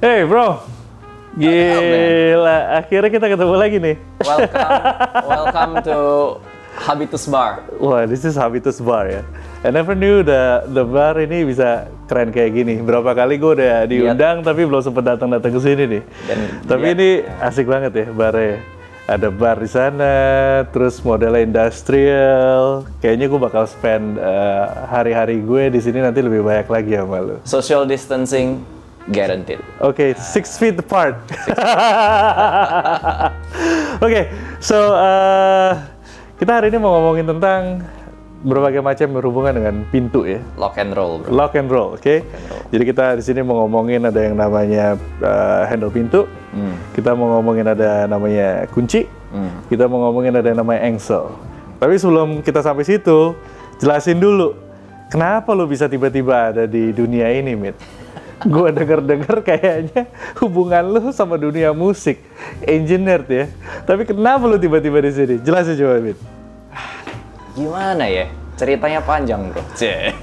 Hey bro, gila, akhirnya kita ketemu lagi nih. Welcome, welcome to Habitus Bar. Wah, this is Habitus Bar ya. I never knew the the bar ini bisa keren kayak gini. Berapa kali gue udah diundang tapi belum sempet datang datang ke sini nih. Dan tapi lihat- ini asik banget ya barnya. Ada bar di sana, terus modelnya industrial. Kayaknya gue bakal spend eh, hari-hari gue di sini nanti lebih banyak lagi sama lu. Social distancing guaranteed. Oke, six feet apart. Oke, so uh, kita hari ini mau ngomongin tentang berbagai macam berhubungan dengan pintu ya, Lock and roll, bro. lock and roll. Oke, jadi kita di sini mau ngomongin ada yang namanya uh, handle pintu, kita mau ngomongin ada namanya kunci, kita mau ngomongin ada yang namanya engsel. Tapi sebelum kita sampai situ, jelasin dulu kenapa lu bisa tiba-tiba ada di dunia ini, Mit? Gue denger-denger kayaknya hubungan lu sama dunia musik, engineer tuh ya. Tapi kenapa lu tiba-tiba di sini? Jelasin coba, Mit. Gimana ya? Ceritanya panjang, bro. Cie.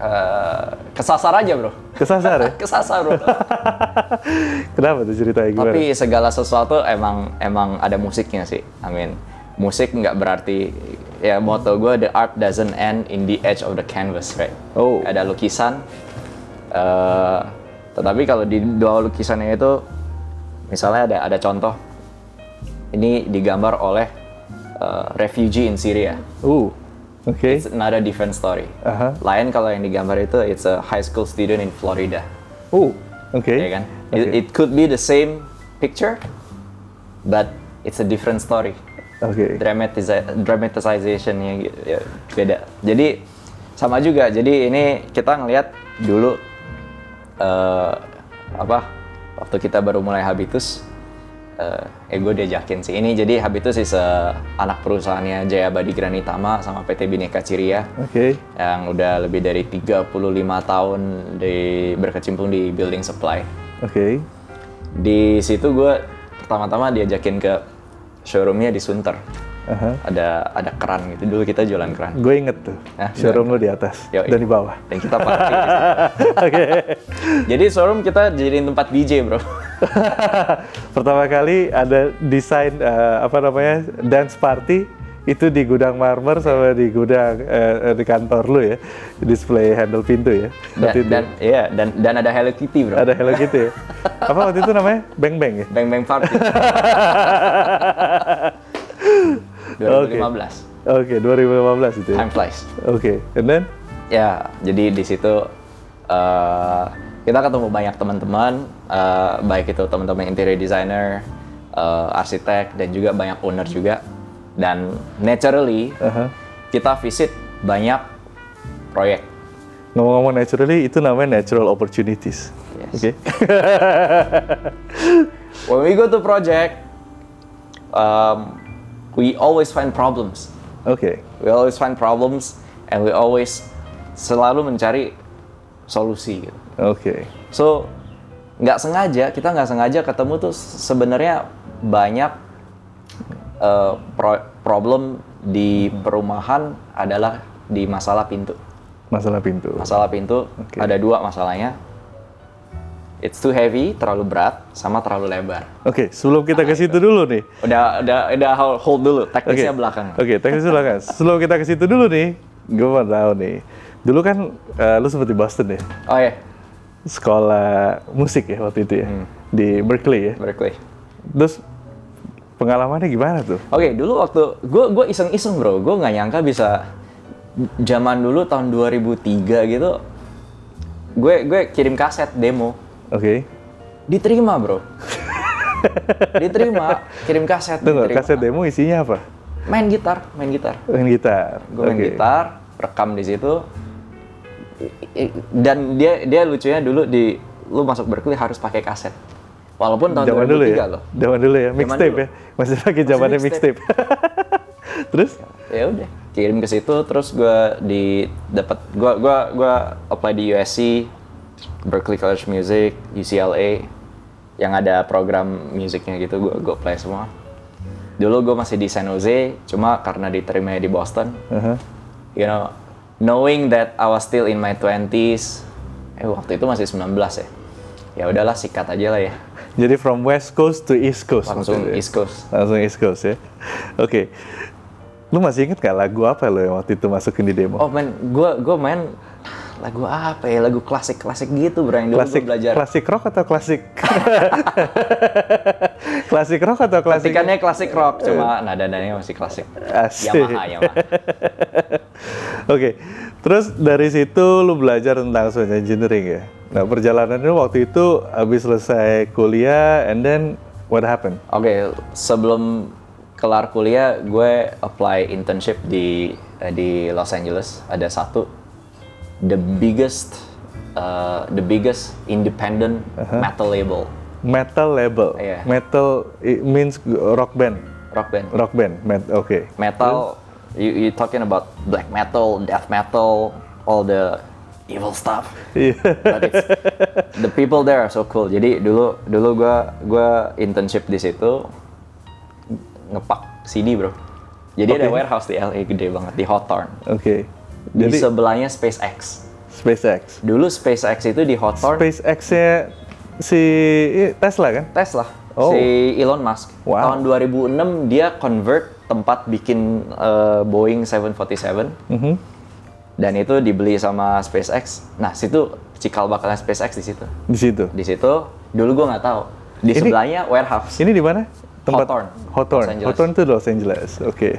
Eh, kesasar aja, bro. Kesasar ya? Kesasar, bro. Kenapa tuh ceritanya gimana? Tapi segala sesuatu emang emang ada musiknya sih. Mean, musik nggak berarti ya moto gue the art doesn't end in the edge of the canvas, right? Oh. Ada lukisan. eh tetapi kalau di dua lukisannya itu, misalnya ada ada contoh. Ini digambar oleh eh, refugee in Syria. Uh, oke. It's another different story. Aha. Lain kalau yang digambar itu it's a high school student in Florida. Uh, oke. ya kan? It, Oke. it could be the same picture, but it's a different story. Oke. Dramatiza dramatization-nya gitu, ya, beda. Jadi sama juga. Jadi ini kita ngelihat dulu eh, apa waktu kita baru mulai Habitus, eh gue diajakin sih. Ini jadi Habitus is a anak perusahaannya Jaya Badi Granitama sama PT Bhinneka Ciria Oke. yang udah lebih dari 35 tahun di berkecimpung di building supply Oke. di situ gue pertama-tama diajakin ke showroomnya di Sunter Aha. ada ada keran gitu dulu kita jualan keran Gue inget tuh. Hah, Showroom lu di atas Yoi. dan di bawah. dan kita situ. Oke. jadi showroom kita jadiin tempat DJ bro Pertama kali ada desain eh, apa namanya dance party itu di gudang marmer sama di gudang eh, di kantor lu ya. Display handle pintu ya. Dan itu dan iya dan dan ada Hello Kitty bro. Ada Hello Kitty ya? Apa waktu itu namanya? Bang bang ya? Bang bang party 2015 oke 2015 itu ya? Time flies. Oke and then? Ya, jadi di situ eh, kita ketemu banyak teman-teman, eh, baik itu teman-teman interior designer, eh, arsitek, dan juga banyak owner juga. Dan naturally Aha. kita visit banyak proyek. ngomong-ngomong naturally itu namanya natural opportunities Yes. oke When we go to project, um, we always find problems. oke We always find problems, and we always selalu mencari solusi. Gitu. oke So nggak sengaja kita nggak sengaja ketemu tuh sebenarnya banyak eh, pro- problem di perumahan adalah di masalah pintu. masalah pintu Masalah pintu Oke. ada dua masalahnya. It's too heavy, terlalu berat, sama terlalu lebar. oke sebelum kita ke situ dulu nih Udah udah udah hold- dulu, teknisnya Oke. belakang. Oke, teknis belakang. Sebelum kita ke situ dulu nih, gue mau tahu nih. Dulu kan eh, lu sempat di Boston ya, Oh ya, sekolah musik ya waktu itu ya, Hmm. di Berkeley ya. Berkeley. Terus pengalamannya gimana tuh? Oke, dulu waktu gue gue iseng-iseng bro, gue nggak nyangka bisa zaman dulu tahun 2003 gitu, gue gue kirim kaset demo, Oke, diterima bro, diterima, kirim kaset, tunggu, diterima. kaset demo isinya apa? main gitar, main gitar, Main gitar. gue main Oke. gitar, rekam di situ, dan dia dia lucunya dulu di lu masuk Berkeley harus pakai kaset, walaupun tahun Zaman dulu 2003 ya? loh. Zaman dulu ya, mixtape dulu. ya. Masih pakai zamannya mixtape. Terus? ya udah kirim ke situ terus gue di dapat gue gua gua apply di USC Berkeley College Music UCLA yang ada program musiknya gitu gue gue apply semua dulu gue masih di San Jose cuma karena diterima di Boston Aha. you know knowing that I was still in my 20s eh waktu itu masih 19 ya. Ya udahlah sikat aja lah ya. Jadi from West Coast to East Coast. Langsung maksudnya. East Coast. Langsung East Coast ya. Oke. Lu masih inget gak lagu apa lo yang waktu itu masukin di demo? Oh men, gua gua main lagu apa ya? Lagu klasik-klasik gitu bro yang dulu klasik gua belajar. klasik rock atau klasik klasik rock atau klasik Ketikannya klasik rock, cuma nada-nadanya masih klasik. Asik. Yamaha, Yamaha. Oke, terus dari situ lu belajar tentang sound engineering ya. Nah perjalanan lu waktu itu habis selesai kuliah, and then what happened? Oke, sebelum kelar kuliah, gue apply internship di eh, di Los Angeles. Ada satu, the biggest, uh, the biggest independent metal label, Metal label. Iya. Metal it means rock band. rock band. Rock band. Met- Oke. Metal, you you talking about black metal, death metal, all the evil stuff. Iya. But it's, the people there are so cool. Jadi dulu dulu gua gua internship di situ ngepak CD bro. Jadi ada Oke. warehouse di LA gede banget di Hawthorne. Oke. Di Jadi sebelahnya SpaceX. SpaceX. Dulu SpaceX itu di Hawthorne SpaceX-nya si i- Tesla kan? Tesla. Oh. Si Elon Musk. Wow. Tahun 2006 dia convert tempat bikin eh, Boeing 747 Mhm. Dan itu dibeli sama SpaceX. Nah, situ cikal bakalnya SpaceX di situ. Di situ. Di situ dulu gua nggak tahu. Di Ini- sebelahnya warehouse. Ini di mana? Hawthorne. Hawthorne. Angeles. Hawthorne itu Los Angeles. Oke.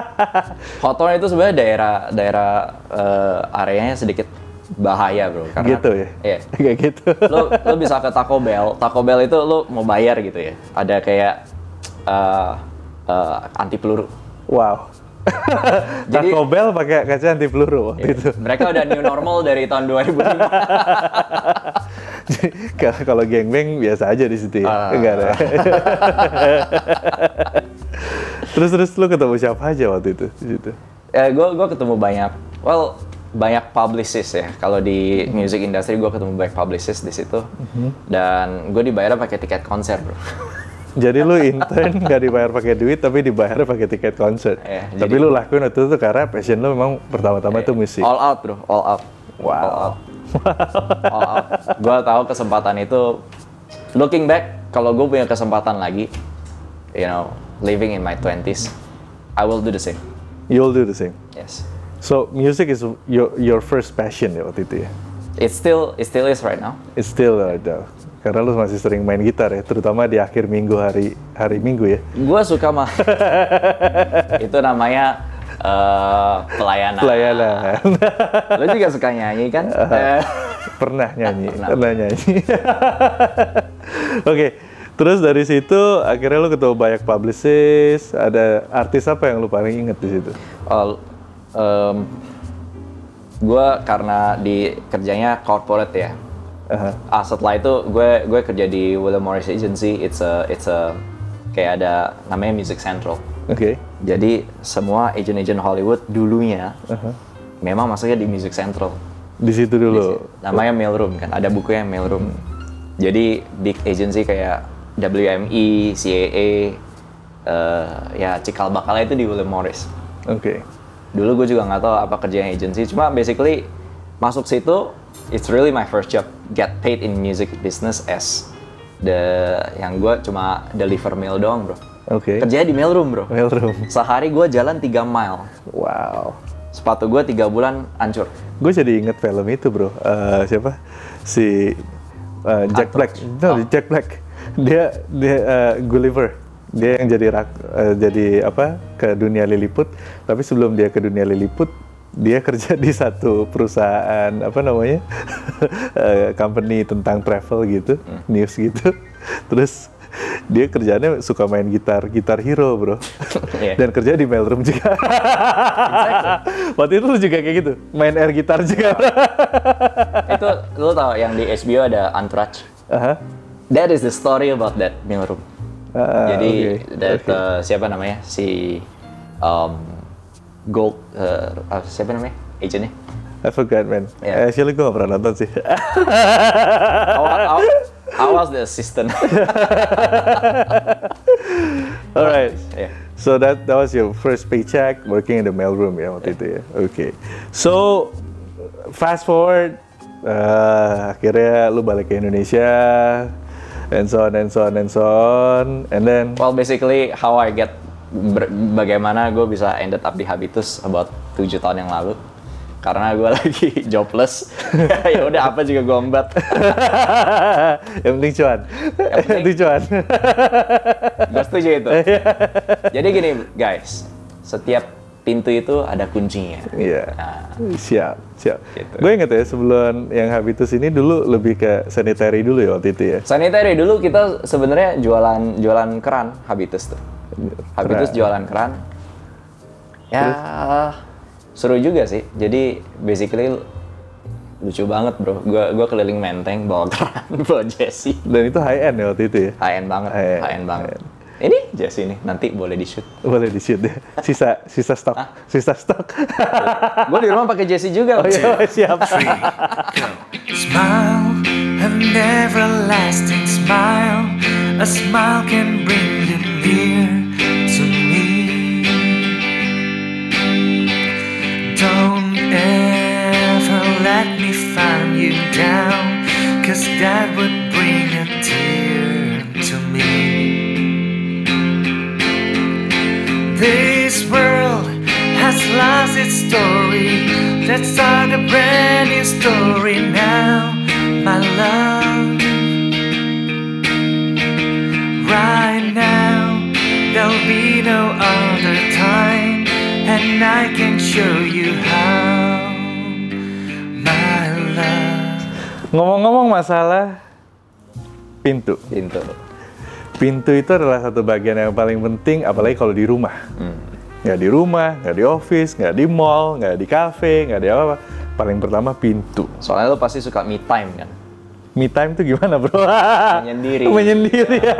Hawthorne itu sebenarnya daerah daerah eh, areanya sedikit bahaya bro. Karena, gitu ya? Iya. Kayak gitu. Lo lo bisa ke Taco Bell. Taco Bell itu lo mau bayar gitu ya. Ada kayak eh eh, anti peluru. Wow. Jadi- Taco Bell pakai kaca anti peluru waktu itu. Mereka udah new normal dari tahun 2005. Jadi, kalau gangbang biasa aja di situ ya. Ah. Enggak ada. terus terus lu ketemu siapa aja waktu itu di situ? eh, gue gua ketemu banyak. Well banyak publicist ya. Kalau di music industry gue ketemu banyak publicist di situ. Dan gue dibayar pakai tiket konser bro. Jadi lu intern nggak dibayar pakai duit tapi dibayar pakai tiket konser. Iya, tapi jadi- lu lakuin itu karena passion lu memang pertama-tama itu musik. All out bro, all out. Wow. All out. all out. Gue tahu kesempatan itu. Looking back, kalau gue punya kesempatan lagi, you know, living in my 20s, I will do the same. You'll do the same. Yes. So music is your your first passion ya waktu itu ya. It still, it still is right now. It's still uh, the- karena lu masih sering main gitar ya, terutama di akhir minggu hari hari minggu ya. Gue suka mah. itu namanya eh, pelayanan. Pelayanan. Lo juga suka nyanyi kan? Eh, pernah nyanyi, Pernah. pernah, nyanyi. Oke, terus dari situ akhirnya lu ketemu banyak publicist, ada artis apa yang lu paling inget di situ? oh, em, gue karena di kerjanya corporate ya. Aha. Ah, setelah itu gue gue kerja di William Morris Agency. It's a it's a kayak ada namanya Music Central. Oke, Jadi semua agent-agent Hollywood dulunya memang masuknya di Music Central. di situ dulu. Namanya Mailroom kan, ada bukunya Mailroom. Jadi big agency kayak WME, CAA, eh, ya cikal bakalnya itu di William Morris. Oke, Dulu gue juga nggak tahu apa kerjanya agency, cuma basically masuk situ, it's really my first job. Get paid in music business as the yang gue cuma deliver mail doang bro. oke. Kerjanya di mailroom bro. Mailroom. Sehari gue jalan 3 mile. Wow. Sepatu gue tiga bulan hancur. Gue jadi inget film itu bro. Eh, siapa? Si eh, Jack Black. No, Jack Black. Dia dia eh, Gulliver. Dia yang jadi rak, eh, jadi apa ke dunia Lilliput. Tapi sebelum dia ke dunia Lilliput, dia kerja di satu perusahaan apa namanya eh, company tentang travel gitu, news gitu. Terus dia kerjanya suka main gitar, gitar hero bro. Iya. Dan kerja di mailroom juga. Waktu itu lu juga kayak gitu, main air gitar juga. itu lo tau yang di HBO ada Entourage. Aha. That is the story about that mailroom. Ah, Jadi oke, that, oke. uh, siapa namanya si um, Gold uh, uh, siapa namanya agentnya? I forgot man. Yeah. Actually gue gak pernah nonton sih. I, wa- I, I was the assistant. Alright. Yeah. So that that was your first paycheck working in the mailroom ya waktu itu ya. Oke. So fast forward Uh, akhirnya lu balik ke Indonesia, and so on, and so on, and so on, and then Well, basically how I get ber- bagaimana gue bisa ended up di Habitus about 7 tahun yang lalu. Karena gue lagi jobless. ya udah apa juga gue embat. yang penting cuan, yang penting- cuan. Gue setuju itu. Jadi gini guys, setiap pintu itu ada kuncinya. Iya, siap, siap. Gitu. Gue inget ya sebelum yang Habitus ini dulu lebih ke sanitary dulu ya waktu itu ya. Sanitary dulu kita sebenarnya jualan jualan keran Habitus tuh. Habitus jualan keran. Ya seru juga sih. Jadi basically lucu banget bro. Gua gua keliling menteng bawa keran, bawa Jesse. Dan itu high end ya waktu itu ya. High end banget, High end, high end banget. high Ini Jesse nih, nanti boleh di shoot. Boleh di shoot ya. Sisa, sisa stok, sisa stok. Gue di rumah pakai Jesse juga. oh iya, siap. Smile, an everlasting smile. A smile can bring you down, cause that would bring a tear to me. This world has lost its story. Let's start a brand new story now, my love. Right now, there'll be no other time, and I can show you how, Ngomong-ngomong masalah pintu. Pintu. Pintu itu adalah satu bagian yang paling penting, apalagi kalau di rumah. Nggak di rumah, nggak di office, nggak di mall, nggak di cafe, nggak di apa-apa. Paling pertama pintu. Soalnya lo pasti suka me time kan. Me time itu gimana bro? Menyendiri. Menyendiri ya.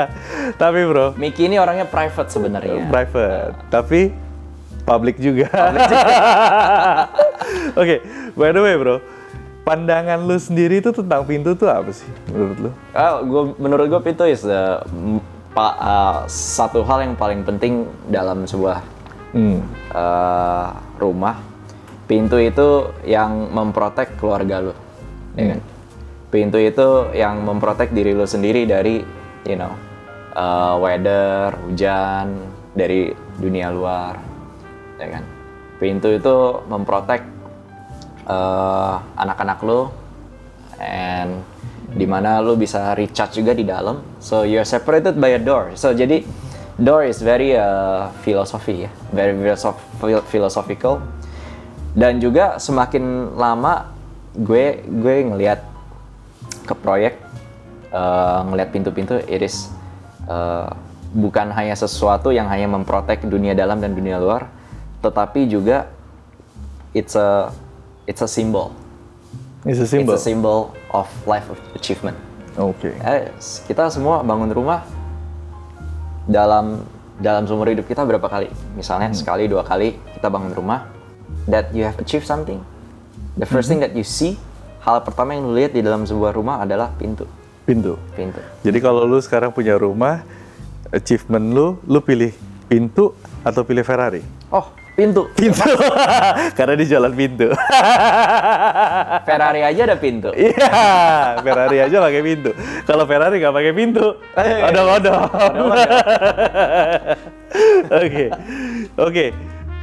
Tapi bro, Miki ini orangnya private sebenarnya. private. Tapi public juga. Oke, by the way bro, pandangan lu sendiri itu tentang pintu tuh apa sih menurut lu? Ah, gua, menurut gue pintu is the, pa- ah, satu hal yang paling penting dalam sebuah Hmm. eh, rumah. Pintu itu yang memprotek keluarga lo, ya kan? Pintu itu yang memprotek diri lo sendiri dari, you know, eh, weather, hujan, dari dunia luar, ya kan? Pintu itu memprotek eh, anak-anak lo, and di mana lo bisa recharge juga di dalam. So you're separated by a door. So jadi door is very uh, philosophy ya, very philosoph- phil- philosophical. Dan juga semakin lama gue gue ngelihat ke proyek uh, ngelihat pintu-pintu it is uh, bukan hanya sesuatu yang hanya memprotek dunia dalam dan dunia luar, tetapi juga it's a it's a symbol. It's a symbol. It's a symbol of life of achievement. Oke. Eh, kita semua bangun rumah dalam dalam seumur hidup kita berapa kali? Misalnya sekali dua kali kita bangun rumah that you have achieved something. The first thing that you see, hal pertama yang lu lihat di dalam sebuah rumah adalah pintu. Pintu. Pintu. Jadi kalau lu sekarang punya rumah, achievement lu, lu pilih pintu atau pilih Ferrari? Oh, pintu. Pintu. Karena di jalan pintu. Ferrari aja ada pintu. Iya, Ferrari aja pakai pintu. Kalau Ferrari nggak pakai pintu, odong-odong. Oke, oke.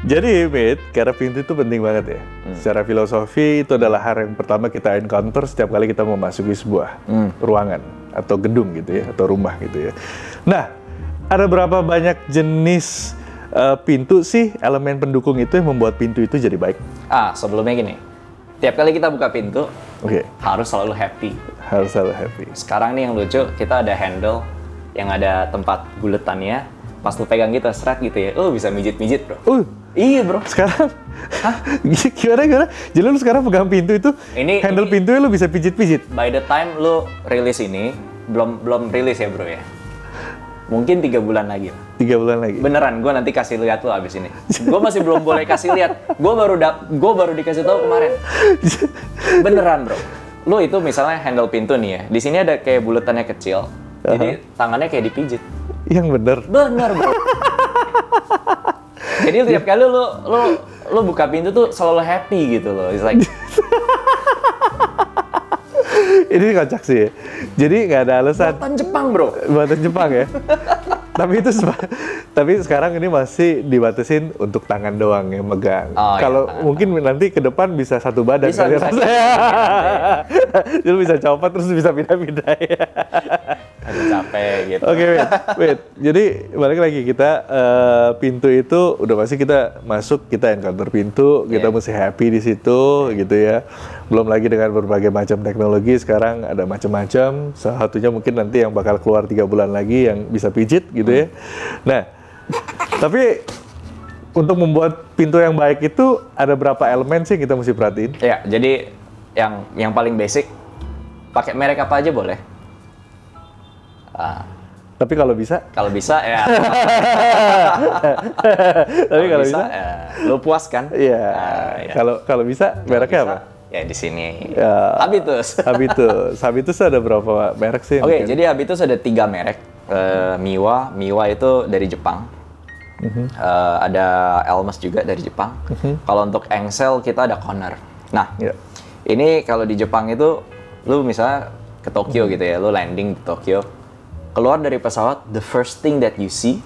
Jadi, Mit, karena pintu itu penting banget ya. Secara filosofi, itu adalah hal yang pertama kita encounter setiap kali kita memasuki sebuah ruangan atau gedung gitu ya, atau rumah gitu ya. Nah, ada berapa banyak jenis eh, pintu sih elemen pendukung itu yang membuat pintu itu jadi baik? Ah, sebelumnya gini. Tiap kali kita buka pintu Oke, harus selalu happy. harus selalu happy. Sekarang nih yang lucu, kita ada handle yang ada tempat buletannya. Pas lu pegang gitu, seret gitu ya, lu bisa mijit-mijit bro. Uh, Iya bro. sekarang gimana gimana jadi lu sekarang pegang pintu itu Ini- handle ini- pintunya lu bisa pijit-pijit By the time lu rilis ini, belum belum rilis ya bro ya. Mungkin tiga bulan lagi lah. Tiga bulan lagi Beneran, gue nanti kasih lihat lu abis ini. Gue masih belum boleh kasih lihat. Gue baru dap, gue baru dikasih tahu kemarin. Beneran bro. Lu itu misalnya handle pintu nih ya. Di sini ada kayak buletannya kecil. Jadi tangannya kayak dipijit. yang bener Bener bro. Jadi tiap kali lu lu lu buka pintu tuh selalu happy gitu loh. It's like ini kocak sih. Jadi nggak ada alasan Buatan Jepang bro. buatan Jepang ya. tapi itu tapi sekarang ini masih dibatasin untuk tangan doang yang megang. Oh, iya, Kalau tangan mungkin nanti ke depan bisa satu badan Bisa, kali bisa. rasanya. Jadi bisa copot terus bisa pindah-pindah ya. Capek gitu. Oke, wait, wait. Jadi balik lagi kita eh, pintu itu udah pasti kita masuk kita encounter pintu, kita Iya. mesti happy di situ gitu ya. Belum lagi dengan berbagai macam teknologi sekarang ada macam-macam. Salah satunya mungkin nanti yang bakal keluar tiga bulan lagi yang bisa pijit gitu ya. Nah, tapi untuk membuat pintu yang baik itu ada berapa elemen sih yang kita mesti perhatiin? Ya, jadi yang yang paling basic pakai merek apa aja boleh. Ah, Tapi kalau bisa, kalau bisa ya. tapi kalau bisa, ya, lu puas kan? iya. Ah, ya. Kalau kalau bisa, mereknya Bisa, apa? Ya di sini. Ya. Habitus. Habitus. Habitus ada berapa merek sih? Oke, mungkin? jadi Habitus ada tiga merek. Eh, Miwa, Miwa itu dari Jepang. Eh, ada Elmes juga dari Jepang. Kalau untuk Engsel kita ada Conner. Nah, Ya. ini kalau di Jepang itu, lu misalnya ke. Tokyo gitu ya, lu landing di Tokyo, keluar dari pesawat, the first thing that you see,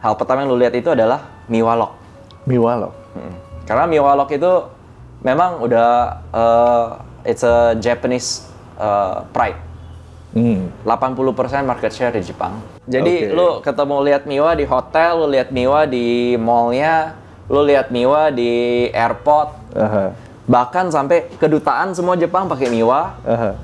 hal pertama yang lu lihat itu adalah Miwa Lock. Miwalo. Mm. Karena Miwa Lock itu memang udah uh, it's a Japanese uh, pride. Hmm. 80% market share di Jepang. Jadi Oke. lu ketemu lihat Miwa di hotel, lu lihat Miwa di mallnya, lu lihat Miwa di airport, Aha. bahkan sampai kedutaan semua Jepang pakai Miwa, Aha.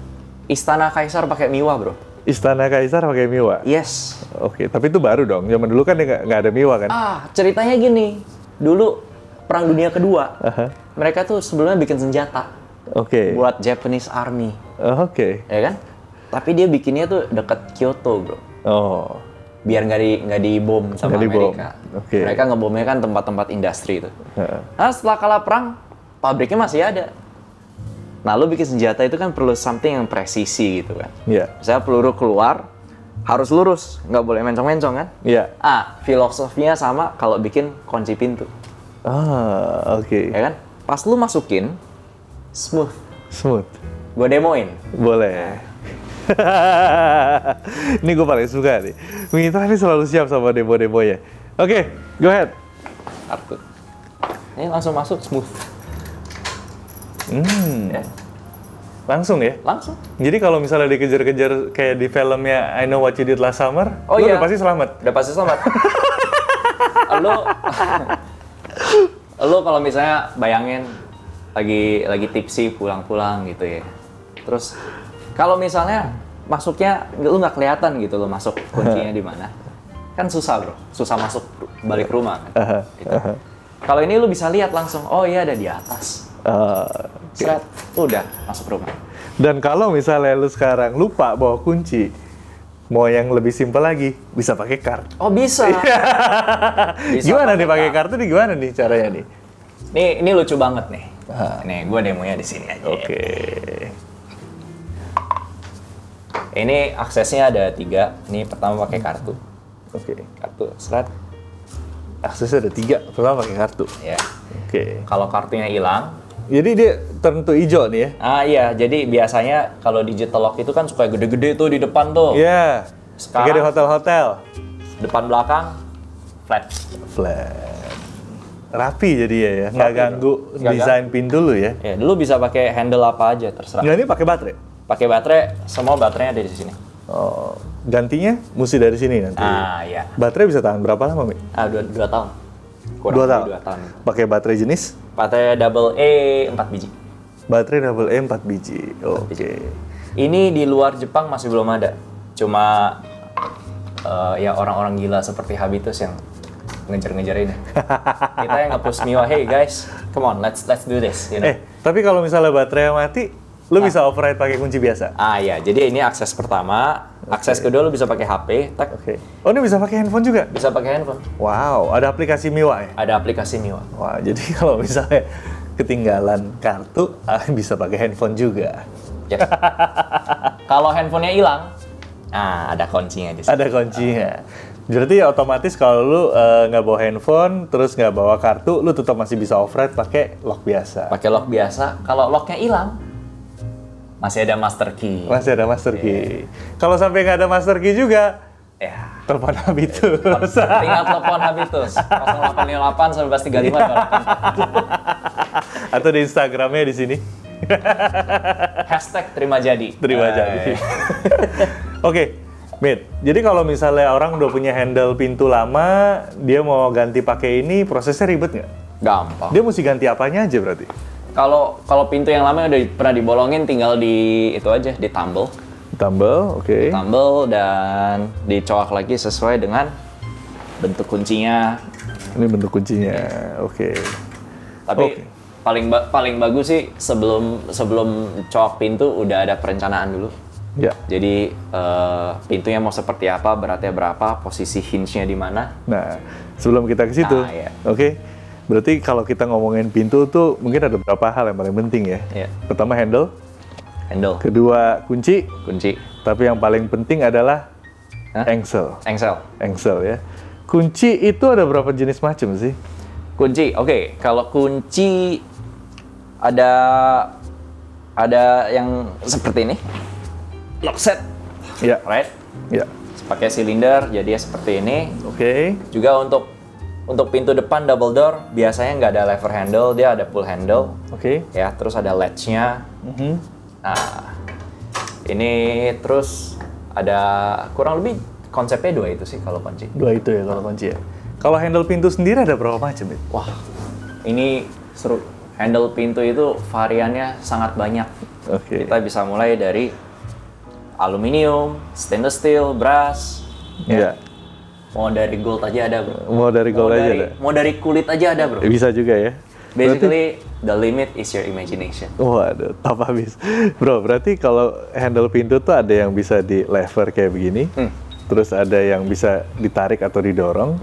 istana kaisar pakai Miwa bro. Istana Kaisar pakai Miwa. Yes. Oke, tapi itu baru dong. Zaman dulu kan nggak ada Miwa kan? Ah ceritanya gini, dulu perang dunia kedua, Aha. mereka tuh sebelumnya bikin senjata Oke. buat Japanese Army. Oke. ya kan? Tapi dia bikinnya tuh dekat Kyoto, bro. Oh. Biar nggak di nggak dibom sama dibom. Amerika. Oke. Mereka ngebomnya kan tempat-tempat industri itu. Heeh. Nah setelah kalah perang, pabriknya masih ada. Nah lu bikin senjata itu kan perlu something yang presisi gitu kan. Iya. Misalnya peluru keluar harus lurus, nggak boleh mencong-mencong kan? Iya. Ah, filosofinya sama kalau bikin kunci pintu, Ah, oke. ya kan? Pas lu masukin, smooth. Smooth. Gue demoin. Boleh. ini gue paling suka nih. Mitra ini selalu siap sama demo-demonya. Oke, go ahead. Kartu. Ini langsung masuk smooth. Hmm, Ya, langsung ya. langsung. Jadi kalau misalnya dikejar-kejar kayak di filmnya I Know What You Did Last Summer, Oh iya. udah pasti selamat. Udah pasti selamat. lo lo kalau misalnya bayangin lagi lagi tipsi pulang-pulang gitu ya. Terus kalau misalnya masuknya lu nggak kelihatan gitu lo masuk kuncinya di mana. Kan susah, Bro. Susah masuk balik rumah kan. Gitu. Kalau ini lu bisa lihat langsung, oh iya ada di atas. Uh, Seret, udah masuk rumah. dan kalau misalnya lu sekarang lupa bawa kunci, mau yang lebih simpel lagi, bisa pakai kartu. Oh bisa. Bisa gimana nih pakai kartu. nih gimana nih caranya nih? Nih ini lucu banget nih. Nih gue demonya di sini aja. Oke. Ini aksesnya ada tiga. Ini pertama pakai kartu. Oke. Kartu seret. Aksesnya ada tiga, pertama pakai kartu. Ya. Oke. Kalau kartunya hilang, Jadi dia turn to hijau nih ya? ah iya. Jadi biasanya kalau digital lock itu kan suka gede-gede tuh di depan tuh. Iya. Sekarang- Kayak di hotel-hotel. Depan belakang flat. Flat. Rapi jadi ya, ya. nggak ganggu desain pintu lu ya. Ya dulu bisa pakai handle apa aja terserah. Nggak ini pakai baterai. Pakai baterai, semua baterainya ada di sini. Oh, gantinya mesti dari sini nanti. Ah iya. Baterai bisa tahan berapa lama, Mi? Ah dua, dua tahun. Kurang Dua tahun. Dua tahun. Pakai baterai jenis? Baterai double E 4 biji. Baterai double E 4 biji. Oke. Ini di luar Jepang masih belum ada. Cuma eh, ya orang-orang gila seperti Habitus yang ngejar-ngejar ini. Kita yang nge-push Miwa, hey guys, come on, let's let's do this. You know? Eh, tapi kalau misalnya baterai mati, lu bisa override pakai kunci biasa. Ah ya, jadi ini akses pertama. Akses kedua lu bisa pakai HP, tak Oke. Oh, ini bisa pakai handphone juga? bisa pakai handphone. Wow, ada aplikasi Miwa ya? Ada aplikasi Miwa. Wah, jadi kalau misalnya ketinggalan kartu, ah, bisa pakai handphone juga. Yes. Kalau handphonenya hilang, ah ada kuncinya di sini. Ada kuncinya. Berarti ya otomatis kalau lu eh, nggak bawa handphone, terus nggak bawa kartu, lu tetap masih bisa override pakai lock biasa. Pakai lock biasa. Kalau locknya hilang, Masih ada master key. Masih ada master key. Kalau sampai nggak ada master key juga, Ya. telepon habitus. Tinggal telepon Habitus 0858 1935 Atau di Instagramnya di sini. Hashtag terima jadi. Terima jadi. Oke, Mit. Jadi kalau misalnya orang udah punya handle pintu lama, dia mau ganti pakai ini, prosesnya ribet nggak? Gampang. Dia mesti ganti apanya aja berarti? Kalau kalau pintu yang lama udah pernah dibolongin tinggal di itu aja di tumble. Tumble, oke. Tumble dan dicoak lagi sesuai dengan bentuk kuncinya. Ini bentuk kuncinya, oke. Tapi Oke. paling ba- paling bagus sih sebelum sebelum coak pintu udah ada perencanaan dulu. Ya. Jadi eh, pintunya mau seperti apa, beratnya berapa, posisi hinge-nya di mana. Nah, sebelum kita ke situ, Nah, iya. oke. Berarti kalau kita ngomongin pintu tuh mungkin ada beberapa hal yang paling penting ya. Iya. Pertama handle, Handle, kedua kunci, kunci, tapi yang paling penting adalah Hah? engsel. engsel. Engsel ya. Kunci itu ada berapa jenis macam sih? Kunci, oke. Kalau kunci ada ada yang seperti ini, lock set, Ya, right? ya. Pakai silinder, jadi seperti ini. Oke. Juga untuk untuk pintu depan double door biasanya nggak ada lever handle, dia ada pull handle, Oke. ya. Terus ada latch-nya. Mhm. Nah, ini terus ada kurang lebih konsepnya dua itu sih kalau kunci. Dua itu ya kalau kunci ya. Kalau handle pintu sendiri ada berapa macam ya? Wah, ini seru. Handle pintu itu variannya sangat banyak. Oke. Kita bisa mulai dari aluminium, stainless steel, brass, Iya. Mau dari gold aja ada bro. Mau dari gold mau aja dari, ada? Mau dari kulit aja ada bro. Bisa juga ya. Basically, the limit is your imagination. Waduh, top habis. Bro, berarti kalau handle pintu tuh ada yang bisa di lever kayak begini, Hmm. terus ada yang bisa ditarik atau didorong,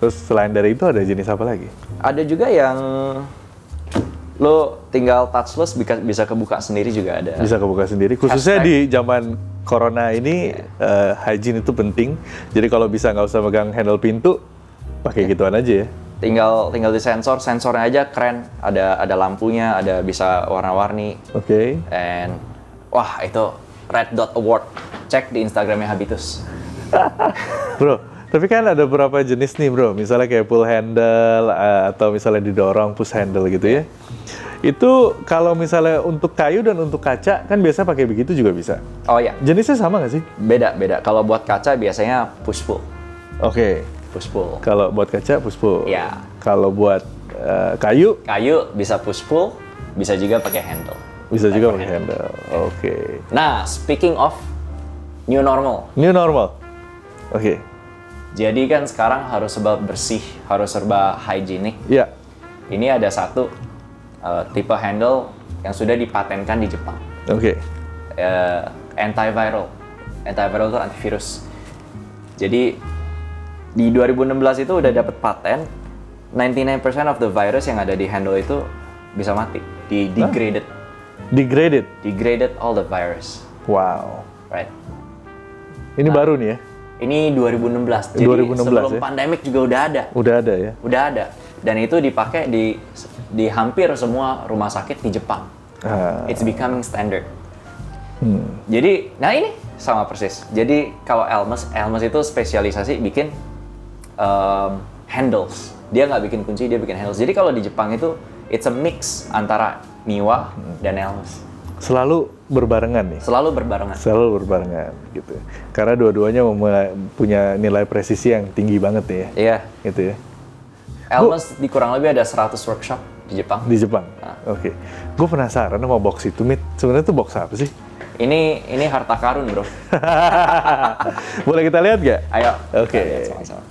terus selain dari itu ada jenis apa lagi? Ada juga yang lo tinggal touchless bisa, bisa kebuka sendiri juga ada. Bisa kebuka sendiri, khususnya di zaman corona ini eh, hygiene itu penting. Jadi kalau bisa nggak usah megang handle pintu, pakai gituan aja ya. Tinggal tinggal di sensor, sensornya aja keren. Ada ada lampunya, ada bisa warna-warni. Oke. And wah itu Red Dot Award. Cek di Instagramnya Habitus. Bro, tapi kan ada beberapa jenis nih bro, misalnya kayak pull handle eh, atau misalnya didorong push handle gitu ya. Itu kalau misalnya untuk kayu dan untuk kaca kan biasa pakai begitu juga bisa. Oh ya, Jenisnya sama nggak sih? beda beda. Kalau buat kaca biasanya push pull, Oke, push pull. kalau buat kaca push pull. Iya. Kalau buat eh, kayu Kayu bisa push pull, bisa juga pakai handle. bisa juga pakai handle. Oke. Nah, speaking of new normal, New normal. Oke. jadi kan sekarang harus serba bersih, harus serba hygienic. Iya. Ini ada satu uh, tipe handle yang sudah dipatenkan di Jepang. Oke. Eh, antiviral. Antiviral itu antivirus. Jadi di 2016 itu udah dapat paten 99% of the virus yang ada di handle itu bisa mati, di degraded, Degraded. degraded all the virus, Wow. right? Ini baru nih ya. Ini 2016. Jadi 2016 sebelum ya? pandemik juga udah ada, Udah ada ya. udah ada. Dan itu dipakai di di hampir semua rumah sakit di Jepang. Ah, It's becoming standard. hmm. Jadi, nah ini sama persis. Jadi kalau Elmes, Elmes itu spesialisasi bikin um, handles. Dia nggak bikin kunci, dia bikin handles. Jadi kalau di Jepang itu it's a mix antara Miwa dan Elmes. Selalu berbarengan nih. Selalu berbarengan. Selalu berbarengan gitu. Karena dua-duanya punya nilai presisi yang tinggi banget ya. Iya. Gitu ya. Elmes di kurang lebih ada 100 workshop di Jepang. Di Jepang. Ah. Oke. Gue penasaran sama box itu, Mit. Sebenarnya itu box apa sih? Ini ini harta karun, Bro. Boleh kita lihat gak? Ayo. Oke. sama-sama.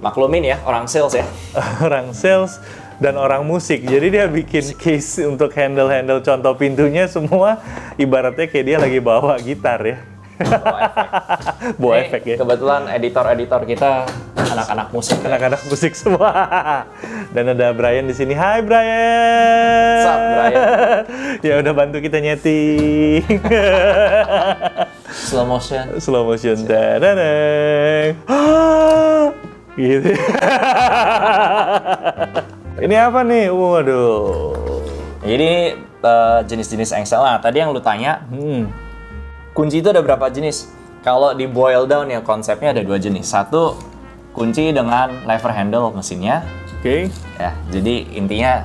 Maklumin ya, orang sales ya. orang sales dan orang musik. Jadi dia bikin case untuk handle-handle contoh pintunya semua ibaratnya kayak dia lagi bawa gitar ya. Bawa Ini efek ya. Kebetulan editor-editor kita anak-anak musik. Anak-anak musik semua. Dan ada Brian di sini. Hai Brian. What's up, Brian? ya udah bantu kita nyeting. Slow motion. Slow motion. Dadadang. gitu. Ini apa nih? Waduh. Jadi eh, jenis-jenis engsel. Nah, tadi yang lu tanya, Hmm. Kunci itu ada berapa jenis? Kalau di boil down ya konsepnya ada dua jenis. Satu kunci dengan lever handle mesinnya. Oke. Ya, jadi intinya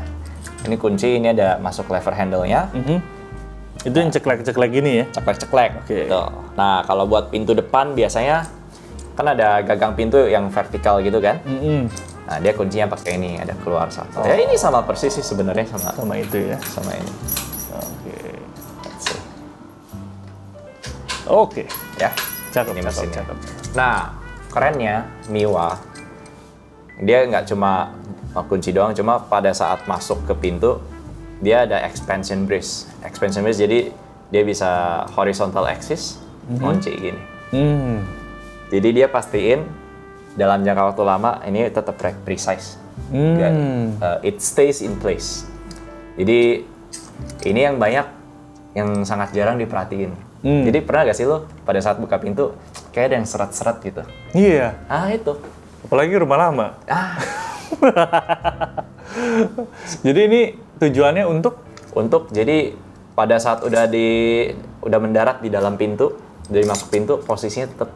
ini kunci ini ada masuk lever handle-nya. Mhm. Itu yang ceklek-ceklek gini ya. ceklek-ceklek. Oke. Tuh. Nah, kalau buat pintu depan biasanya kan ada gagang pintu yang vertikal gitu kan. Mhm. Nah, dia kuncinya pakai ini, ada keluar satu. Ya ini sama persis sih sebenarnya sama Sama itu ya. sama ini. Oke. Ya. Cakep, Ini cakep, cakep. Nah, kerennya Miwa dia nggak cuma kunci doang, cuma pada saat masuk ke pintu dia ada expansion brace. Expansion brace jadi dia bisa horizontal axis, kunci gini. Hmm. Jadi dia pastiin dalam jangka waktu lama ini tetap pre- precise. Dan, Hmm. uh, it stays in place. Jadi ini yang banyak yang sangat jarang diperhatiin. Hmm. Jadi pernah gak sih lo pada saat buka pintu kayak ada yang seret-seret gitu? Iya. Ah itu. Apalagi rumah lama. Ah Jadi ini tujuannya untuk untuk jadi pada saat udah di udah mendarat di dalam pintu dari masuk pintu posisinya tetap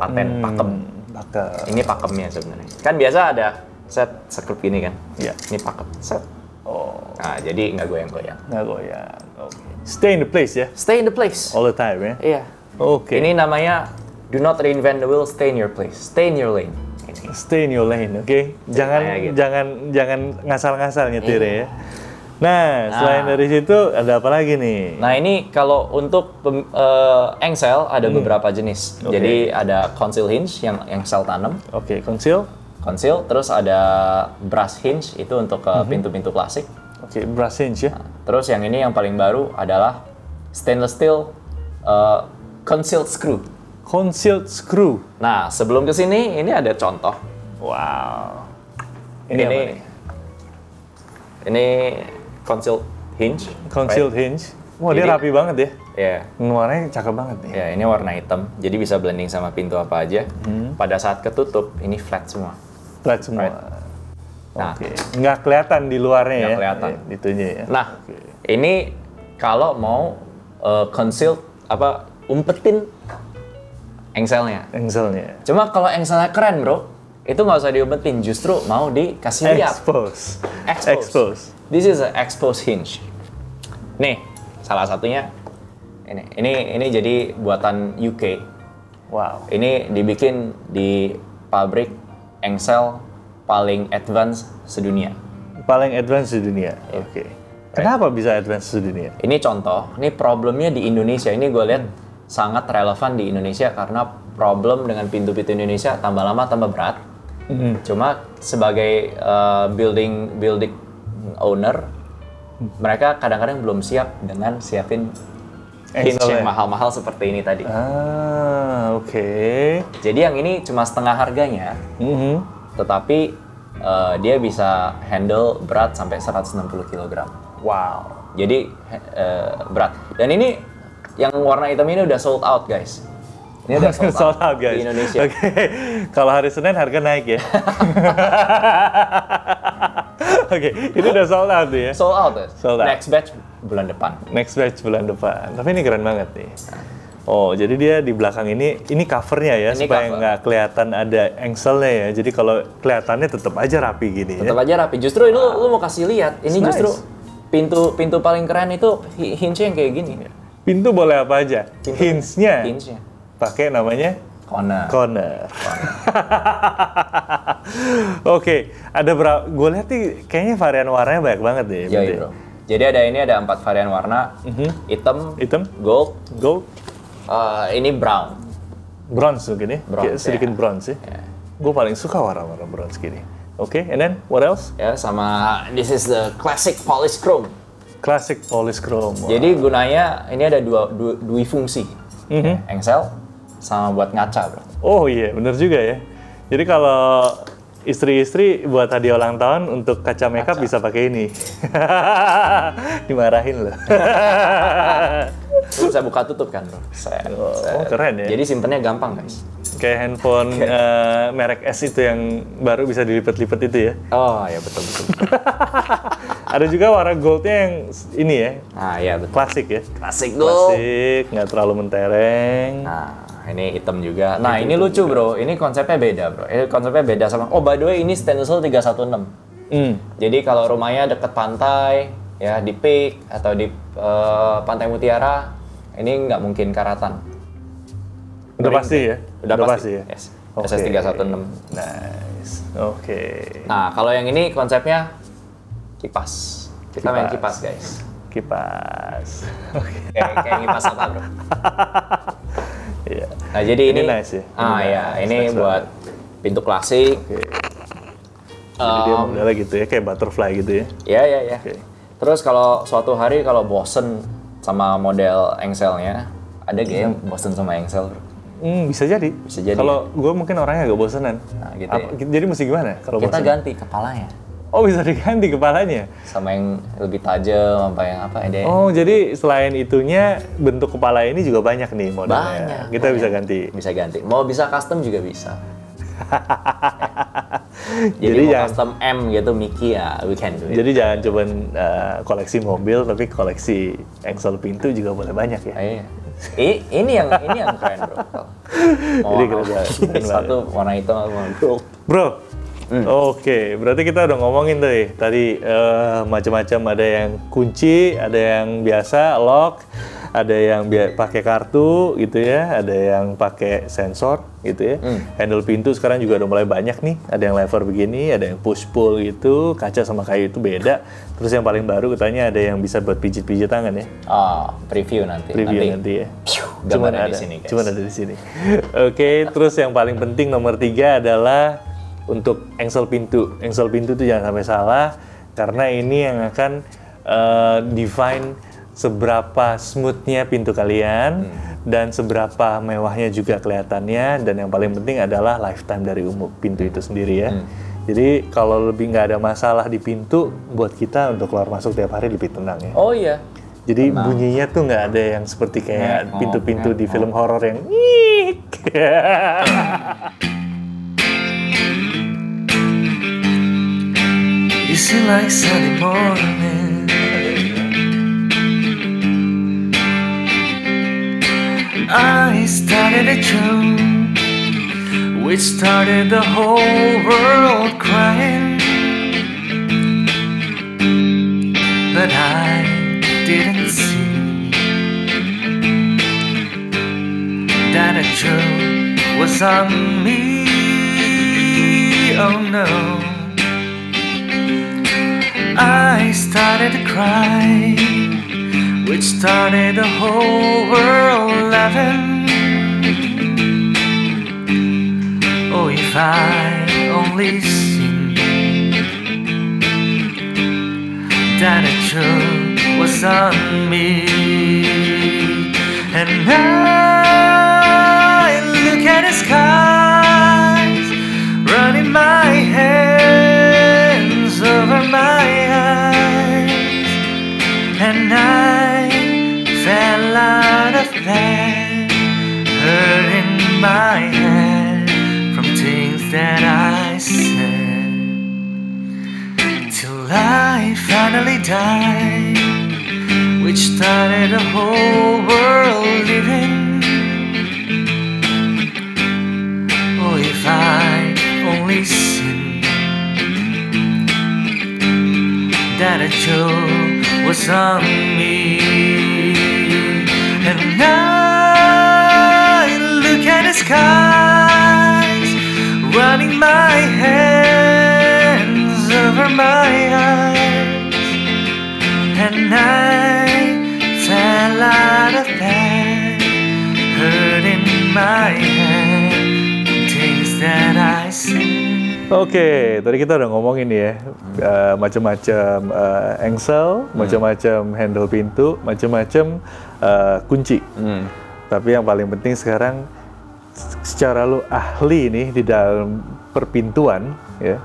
paten pakem. bakal. Ini pakemnya sebenarnya. Kan biasa ada set sekrup gini kan? Iya. Ini pakem set. Nah, jadi nggak goyang-goyang. nggak goyang. Oke. Stay in the place ya. Stay in the place. All the time ya. Iya. Oke. Ini namanya do not reinvent the wheel, stay in your place. Stay in your lane. Ini. Stay in your lane, oke? Jangan Kayak gitu. jangan jangan ngasal-ngasal nyetir Iya. ya. Nah, selain Nah. dari situ ada apa lagi nih? Nah, ini kalau untuk eh, engsel ada beberapa jenis. Oke. Jadi ada conceal hinge yang engsel tanam, Oke, conceal. conceal, terus ada brass hinge itu untuk ke pintu-pintu klasik. Oke, brass hinge ya. Terus yang ini yang paling baru adalah stainless steel eh, concealed screw. Concealed screw. Nah, sebelum ke sini ini ada contoh. Wow. Ini Ini, apa nih? ini concealed hinge. Concealed hinge. Wah, dia Jadi- rapi banget ya. Ya. Warnanya cakep banget nih. Ya, ini warna hitam. Jadi bisa blending sama pintu apa aja. Hmm. Pada saat ketutup, ini flat semua. Flat semua. Right. Nah, Oke. Nggak kelihatan di luarnya Nggak ya. kelihatan. Eh, Itunya ya. nah ini kalau mau uh, concealed apa umpetin engselnya. Engselnya. Cuma kalau engselnya keren bro, itu nggak usah diumpetin, justru mau dikasih lihat. Expose. Expose. Expose. This is a exposed hinge. Nih, salah satunya ini. Ini ini jadi buatan UK. Wow. Ini dibikin di pabrik engsel paling advance sedunia. Paling advance di dunia. Iya. Oke. Kenapa bisa advance di dunia? Ini contoh, ini problemnya di Indonesia. Ini gue lihat sangat relevan di Indonesia karena problem dengan pintu-pintu Indonesia tambah lama tambah berat. Hmm. Cuma sebagai uh, building building owner, mereka kadang-kadang belum siap dengan siapin hinge yang mahal-mahal seperti ini tadi. Ah, oke. Jadi yang ini cuma setengah harganya, Mhm. Tetapi uh, dia bisa handle berat sampai 160 kg. Wow. Jadi uh, berat. Dan ini yang warna hitam ini udah sold out, guys. Ini udah sold, Sold out guys. di Indonesia. Oke. Kalau hari Senin harga naik ya. Oke, ini udah sold out ya. Sold out? Sold out. Next batch bulan depan. Next batch bulan depan. Tapi ini keren banget nih. Oh, jadi dia di belakang ini, ini covernya ya, Ini supaya cover. nggak kelihatan ada engselnya ya. Jadi kalau kelihatannya tetap aja rapi gini ya. Tetap aja rapi. Justru ini lu, lu mau kasih lihat, ini It's justru nice. pintu pintu paling keren itu hi- hinge yang kayak gini. Pintu boleh apa aja. Hinge-nya Hinge-nya. pakai namanya Corner. corner. Oke, ada berapa? Gue lihat nih kayaknya varian warnanya banyak banget deh. Iya, bro. Jadi ada ini ada empat varian warna, hitam, Mhm. Hitam, gold, gold, uh, ini brown. bronze mungkin ya. Bronze, Kayak sedikit ya. bronze ya. Ya. Gue paling suka warna-warna bronze gini. Oke, and then what else? Ya, sama this is the classic polished chrome. Classic polish chrome. Jadi gunanya ini ada dua dua, dua fungsi, Mhm. Ya, engsel sama buat ngaca, bro. Oh iya, bener juga ya. Jadi kalau istri-istri buat hadiah ulang tahun untuk kaca makeup bisa pakai ini. Dimarahin loh. Bisa buka tutup kan, bro. Set, Oh, set. keren ya. Jadi simpennya gampang, guys. Kayak handphone eh, merek S itu yang baru bisa dilipat-lipat itu ya. Oh, ya betul betul. Ada juga warna goldnya yang ini ya, Nah, iya betul. klasik ya. Klasik dong. Klasik, nggak terlalu mentereng. Nah, ini hitam juga. Nah, ini lucu, Bro. Ini konsepnya beda, Bro. Ini konsepnya beda sama Oh, by the way, ini stainless steel 316. Hmm. Jadi kalau rumahnya deket pantai, ya di Peak atau di eh, Pantai Mutiara, ini nggak mungkin karatan. Udah pasti ya? Udah, pasti. ya? Yes. Oke. SS316. Nice. Oke. Nah, kalau yang ini konsepnya kipas. Kita main Kipas. kipas, guys. Kipas. Oke. Kayak, kayak kipas apa, Bro? Iya. Nah, jadi Ini ini, nice ya? Ah, Ini ya, nice, ini nice buat pintu klasik. Oke. Jadi dia modelnya gitu ya, kayak butterfly gitu ya. Ya, ya, ya. Oke. Terus kalau suatu hari kalau bosen sama model engselnya, ada gak yang bosen sama engsel? Hmm, bisa jadi. Bisa jadi. Kalau gue mungkin orangnya agak bosenan. Nah, gitu Apa- Jadi mesti gimana kalau Kita bosen? ganti kepalanya. Oh, bisa diganti kepalanya. Sama yang lebih tajam, apa yang apa ada. Oh, jadi selain itunya bentuk kepala ini juga banyak nih modelnya. Banyak, Kita banyak. bisa ganti. Bisa ganti. Mau bisa custom juga bisa. Jadi, Jadi mau jangan- custom M gitu Mickey ya, we can do it. Jadi jangan cuma uh, koleksi mobil, tapi koleksi engsel pintu juga boleh banyak ya. Iya. I- ini yang ini yang keren bro. Mau Jadi keren banget. satu warna hitam gold. Bro, Hmm. oke, berarti kita udah ngomongin tadi. Tadi eh, macam-macam ada yang kunci, ada yang biasa lock, ada yang pakai kartu gitu ya, ada yang pakai sensor gitu ya. Hmm. Handle pintu sekarang juga udah mulai banyak nih. Ada yang lever begini, ada yang push pull gitu, kaca sama kayu itu beda. Terus yang paling baru katanya ada yang bisa buat pijit-pijit tangan ya. Ah, preview nanti. Preview nanti, ya. Piu, Cuman gambarnya ada di sini guys. Cuman ada di sini. Oke, terus yang paling penting nomor tiga adalah untuk engsel pintu. Engsel pintu itu jangan sampai salah karena ini yang akan eh, define seberapa smoothnya pintu kalian Hmm. dan seberapa mewahnya juga kelihatannya dan yang paling penting adalah lifetime dari umum pintu itu sendiri ya. Hmm. Jadi kalau lebih nggak ada masalah di pintu, buat kita untuk keluar masuk tiap hari lebih tenang ya. Oh iya. Jadi bunyinya tuh nggak ada yang seperti kayak Ngek, pintu-pintu di film horor yang nyik. You seem like Sunday morning. I started a joke, which started the whole world crying. But I didn't see that a joke was on me. Oh no. I started to cry, which started the whole world laughing. Oh, if I only seen that a joke was on me, and I look at the skies, running my hands over my eyes, died, which started a whole world living. Oh, if I only seen that a joke was on me, and I look at the skies, running my hands over my eyes, and I fell out of bed, hurting my head, things that I said. Oke, tadi kita udah ngomongin ya eh, macam-macam eh, engsel, macam-macam handle pintu, macam-macam eh, kunci. Hmm. Tapi yang paling penting sekarang secara lu ahli nih di dalam perpintuan ya.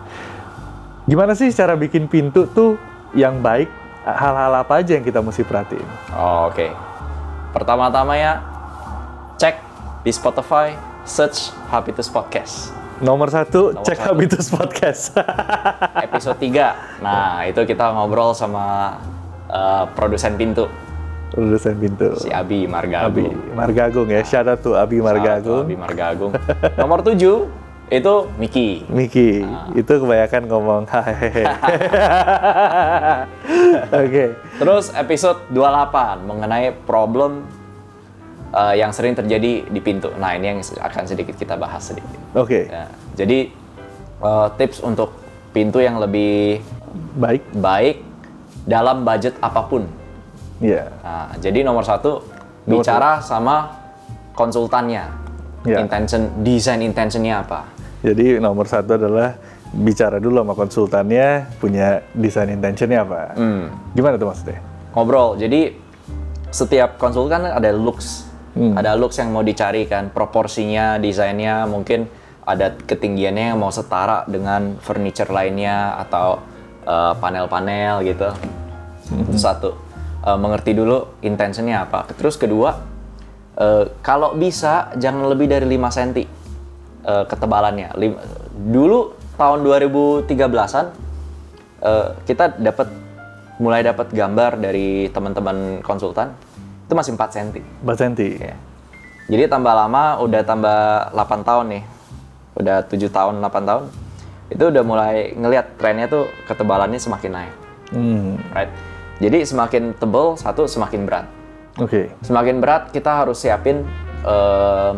Gimana sih cara bikin pintu tuh yang baik? Hal-hal apa aja yang kita mesti perhatiin? Oh, Oke. Pertama-tama ya cek di Spotify, search Habitus Podcast. Nomor satu, Nomor cek satu. Habitus Podcast. Episode 3. Nah, itu kita ngobrol sama eh, produsen pintu Lulusan pintu. si Abi Margagung. Abi Margagung ya. Shout out to Abi Margagung. Abi Margagung. Nomor 7 itu Miki. Miki, Ah. itu kebanyakan ngomong hehehe. Oke. Terus episode 28 mengenai problem eh, yang sering terjadi di pintu. Nah, ini yang akan sedikit kita bahas sedikit. Oke. Ya, jadi eh, tips untuk pintu yang lebih Baik. baik dalam budget apa pun. Iya. Nah, jadi nomor satu Nomor bicara sama konsultannya. Ya. Intention, desain intentionnya apa? Jadi nomor satu adalah bicara dulu sama konsultannya punya desain intentionnya apa. Hmm. Gimana tuh maksudnya? Ngobrol. Jadi setiap konsultan ada looks, Hmm. ada looks yang mau dicari kan, proporsinya, desainnya, mungkin ada ketinggiannya yang mau setara dengan furniture lainnya atau uh, panel-panel gitu. Itu satu. Uh, mengerti dulu intentionnya apa. Terus kedua, uh, kalau bisa jangan lebih dari 5 cm uh, ketebalannya. Lim- dulu tahun 2013-an uh, kita dapat mulai dapat gambar dari teman-teman konsultan itu masih 4 cm. 4 cm. Ya. Jadi tambah lama udah tambah 8 tahun nih. Udah 7 tahun, 8 tahun. Itu udah mulai ngelihat trennya tuh ketebalannya semakin naik. Hmm. Right? Jadi semakin tebal, satu semakin berat. Oke. Semakin berat kita harus siapin em,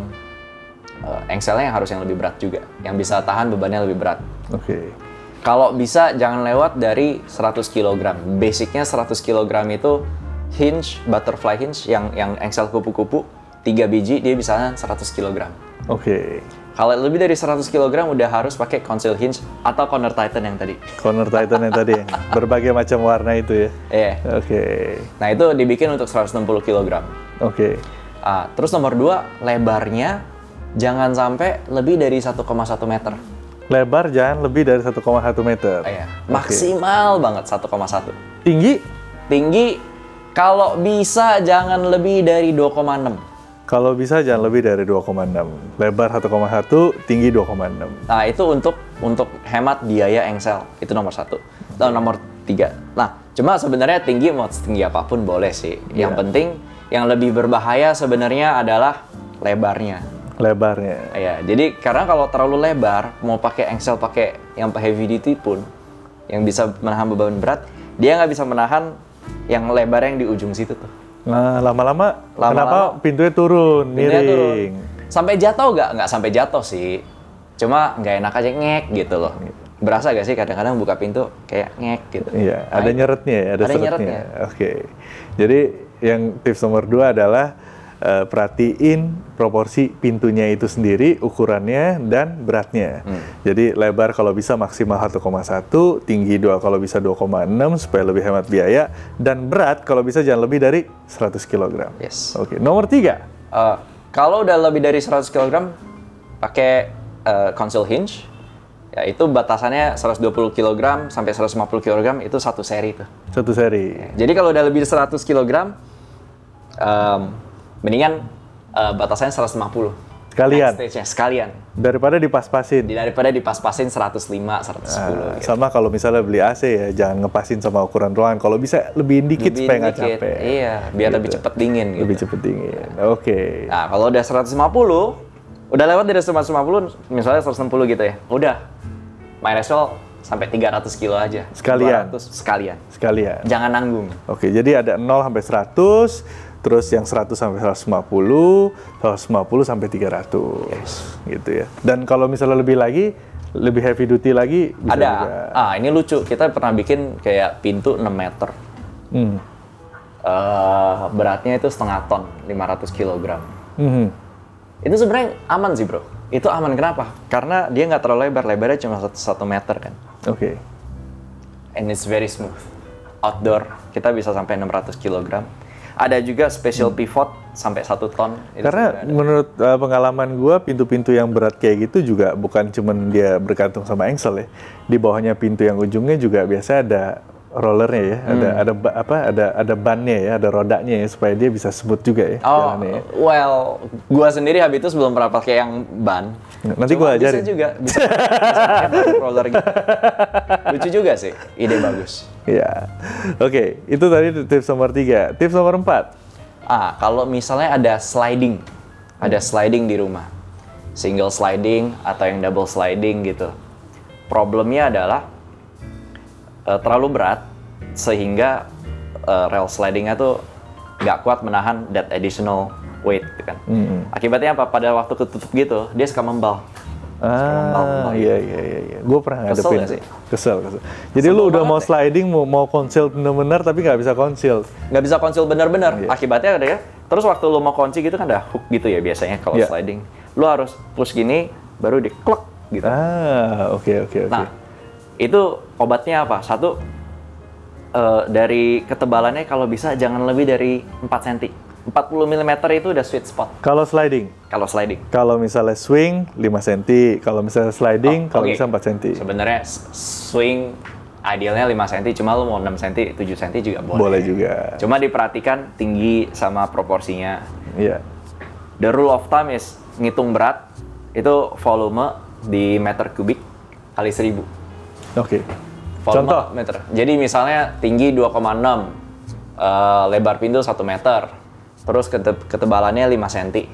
eh, engselnya yang harus yang lebih berat juga. Yang bisa tahan bebannya lebih berat. Oke. Kalau bisa jangan lewat dari 100 kg. Basicnya 100 kg itu hinge, butterfly hinge yang yang engsel kupu-kupu 3 biji dia bisa 100 kg. Oke. Kalau lebih dari 100 kg udah harus pakai conceal hinge atau corner tighten yang tadi. Corner Titan yang tadi yang berbagai macam warna itu ya. Iya. Oke. Nah, itu dibikin untuk 160 kg. Oke. Ah, terus nomor 2, lebarnya jangan sampai lebih dari 1,1 meter. Lebar jangan lebih dari 1,1 meter. Ah, iya. Maksimal banget 1,1. Tinggi Tinggi kalau bisa jangan lebih dari 2,6. kalau bisa jangan lebih dari 2,6. Lebar 1,1, tinggi 2,6. Nah itu untuk untuk hemat biaya engsel itu nomor satu. Dan nomor tiga. Nah cuma sebenarnya tinggi mau setinggi apa pun boleh sih. Yang Iya. penting yang lebih berbahaya sebenarnya adalah lebarnya. Lebarnya. Ya jadi karena kalau terlalu lebar mau pakai engsel pakai yang heavy duty pun yang bisa menahan beban berat dia nggak bisa menahan yang lebar yang di ujung situ tuh. Nah, lama-lama kenapa pintunya turun, Pintunya miring. turun. Sampai jatuh nggak? Nggak sampai jatuh sih. Cuma nggak enak aja ngek gitu loh. Berasa gak sih kadang-kadang buka pintu kayak ngek gitu. Iya, ada nyeretnya ya, ada, ada seretnya. nyeretnya. Oke. Jadi yang tips nomor dua adalah eh, perhatiin proporsi pintunya itu sendiri, ukurannya dan beratnya. Hmm. Jadi lebar kalau bisa maksimal 1,1, tinggi 2 kalau bisa 2,6 supaya lebih hemat biaya dan berat kalau bisa jangan lebih dari 100 kg. Yes. Oke, nomor tiga. Eh, kalau udah lebih dari 100 kg pakai eh, conceal hinge ya itu batasannya 120 kg sampai 150 kg itu satu seri tuh. Satu seri. Jadi kalau udah lebih dari 100 kg em, mendingan eh, batasannya 150. Sekalian. Stage-nya, sekalian. Daripada dipas-pasin. Daripada dipas-pasin 105, 110 Nah, gitu. Sama kalau misalnya beli AC ya, jangan ngepasin sama ukuran ruangan. Kalau bisa lebihin dikit Lebih supaya nggak capek. Iya, biar lebih cepet dingin gitu. Lebih cepet dingin. Oke. Nah, kalau udah 150, udah lewat dari 150, misalnya 160 gitu ya. Udah. As well sampai 300 kilo aja. Sekalian. 200 sekalian. Sekalian. Jangan nanggung. Oke, jadi ada 0 sampai 100, terus yang 100 sampai 150, 150 sampai 300. Gitu ya. Dan kalau misalnya lebih lagi, lebih heavy duty lagi bisa Ada. juga. Ah, ini lucu. Kita pernah bikin kayak pintu 6 meter. Hmm. Eh, beratnya itu setengah ton, 500 kilogram. Mhm. Itu sebenarnya aman sih, Bro. Itu aman kenapa? Karena dia nggak terlalu lebar, lebarnya cuma satu meter kan. Oke. and it's very smooth. Outdoor kita bisa sampai 600 kg. Ada juga special pivot sampai satu ton. Itu Karena menurut uh, pengalaman gua pintu-pintu yang berat kayak gitu juga bukan cuman dia bergantung sama engsel ya. Di bawahnya pintu yang ujungnya juga biasa ada rollernya ya, ada Hmm. ada ba- apa ada ada bannya ya, ada rodanya ya supaya dia bisa smooth juga ya Oh, jalannya ya. well, gua sendiri habitus belum pernah pakai yang ban. Nanti Cuma gua ajarin. Bisa juga, bisa, bisa roller gitu. Lucu juga sih, ide bagus. Iya. Oke, itu tadi tips nomor tiga. Tips nomor empat. Ah, kalau misalnya ada sliding, ada sliding di rumah, single sliding atau yang double sliding gitu. Problemnya adalah eh, terlalu berat sehingga eh, rail slidingnya tuh nggak kuat menahan that additional weight, gitu kan. Akibatnya apa? Pada waktu ketutup gitu, dia suka membal. Ah, iya iya iya. iya. Gue pernah Kesel ngadepin. nggak sih? Kesel, kesel. Jadi Kesel lu udah mau ya. sliding, mau mau conceal bener-bener tapi nggak bisa conceal. nggak bisa konsil benar-benar. Iya. Akibatnya ada ya. Terus waktu lu mau kunci gitu kan ada hook gitu ya biasanya kalau Iya. sliding. Lu harus push gini baru di klek gitu. Ah, oke oke oke. Nah, itu obatnya apa? Satu eh, dari ketebalannya kalau bisa jangan lebih dari 4 cm. 40 mm itu udah sweet spot Kalau sliding, kalau sliding. kalau misalnya swing 5 cm, kalau misalnya sliding kalau Oh, Oke. bisa 4 cm. Sebenarnya swing idealnya 5 cm, cuma lu mau 6 cm, 7 cm juga boleh. Boleh juga. Cuma diperhatikan tinggi sama proporsinya. Iya. The rule of thumb is ngitung berat itu volume di meter kubik kali 1000. Oke. Volume Contoh. meter. Jadi misalnya tinggi 2,6, eh, lebar pintu 1 meter, terus kete- ketebalannya 5 cm.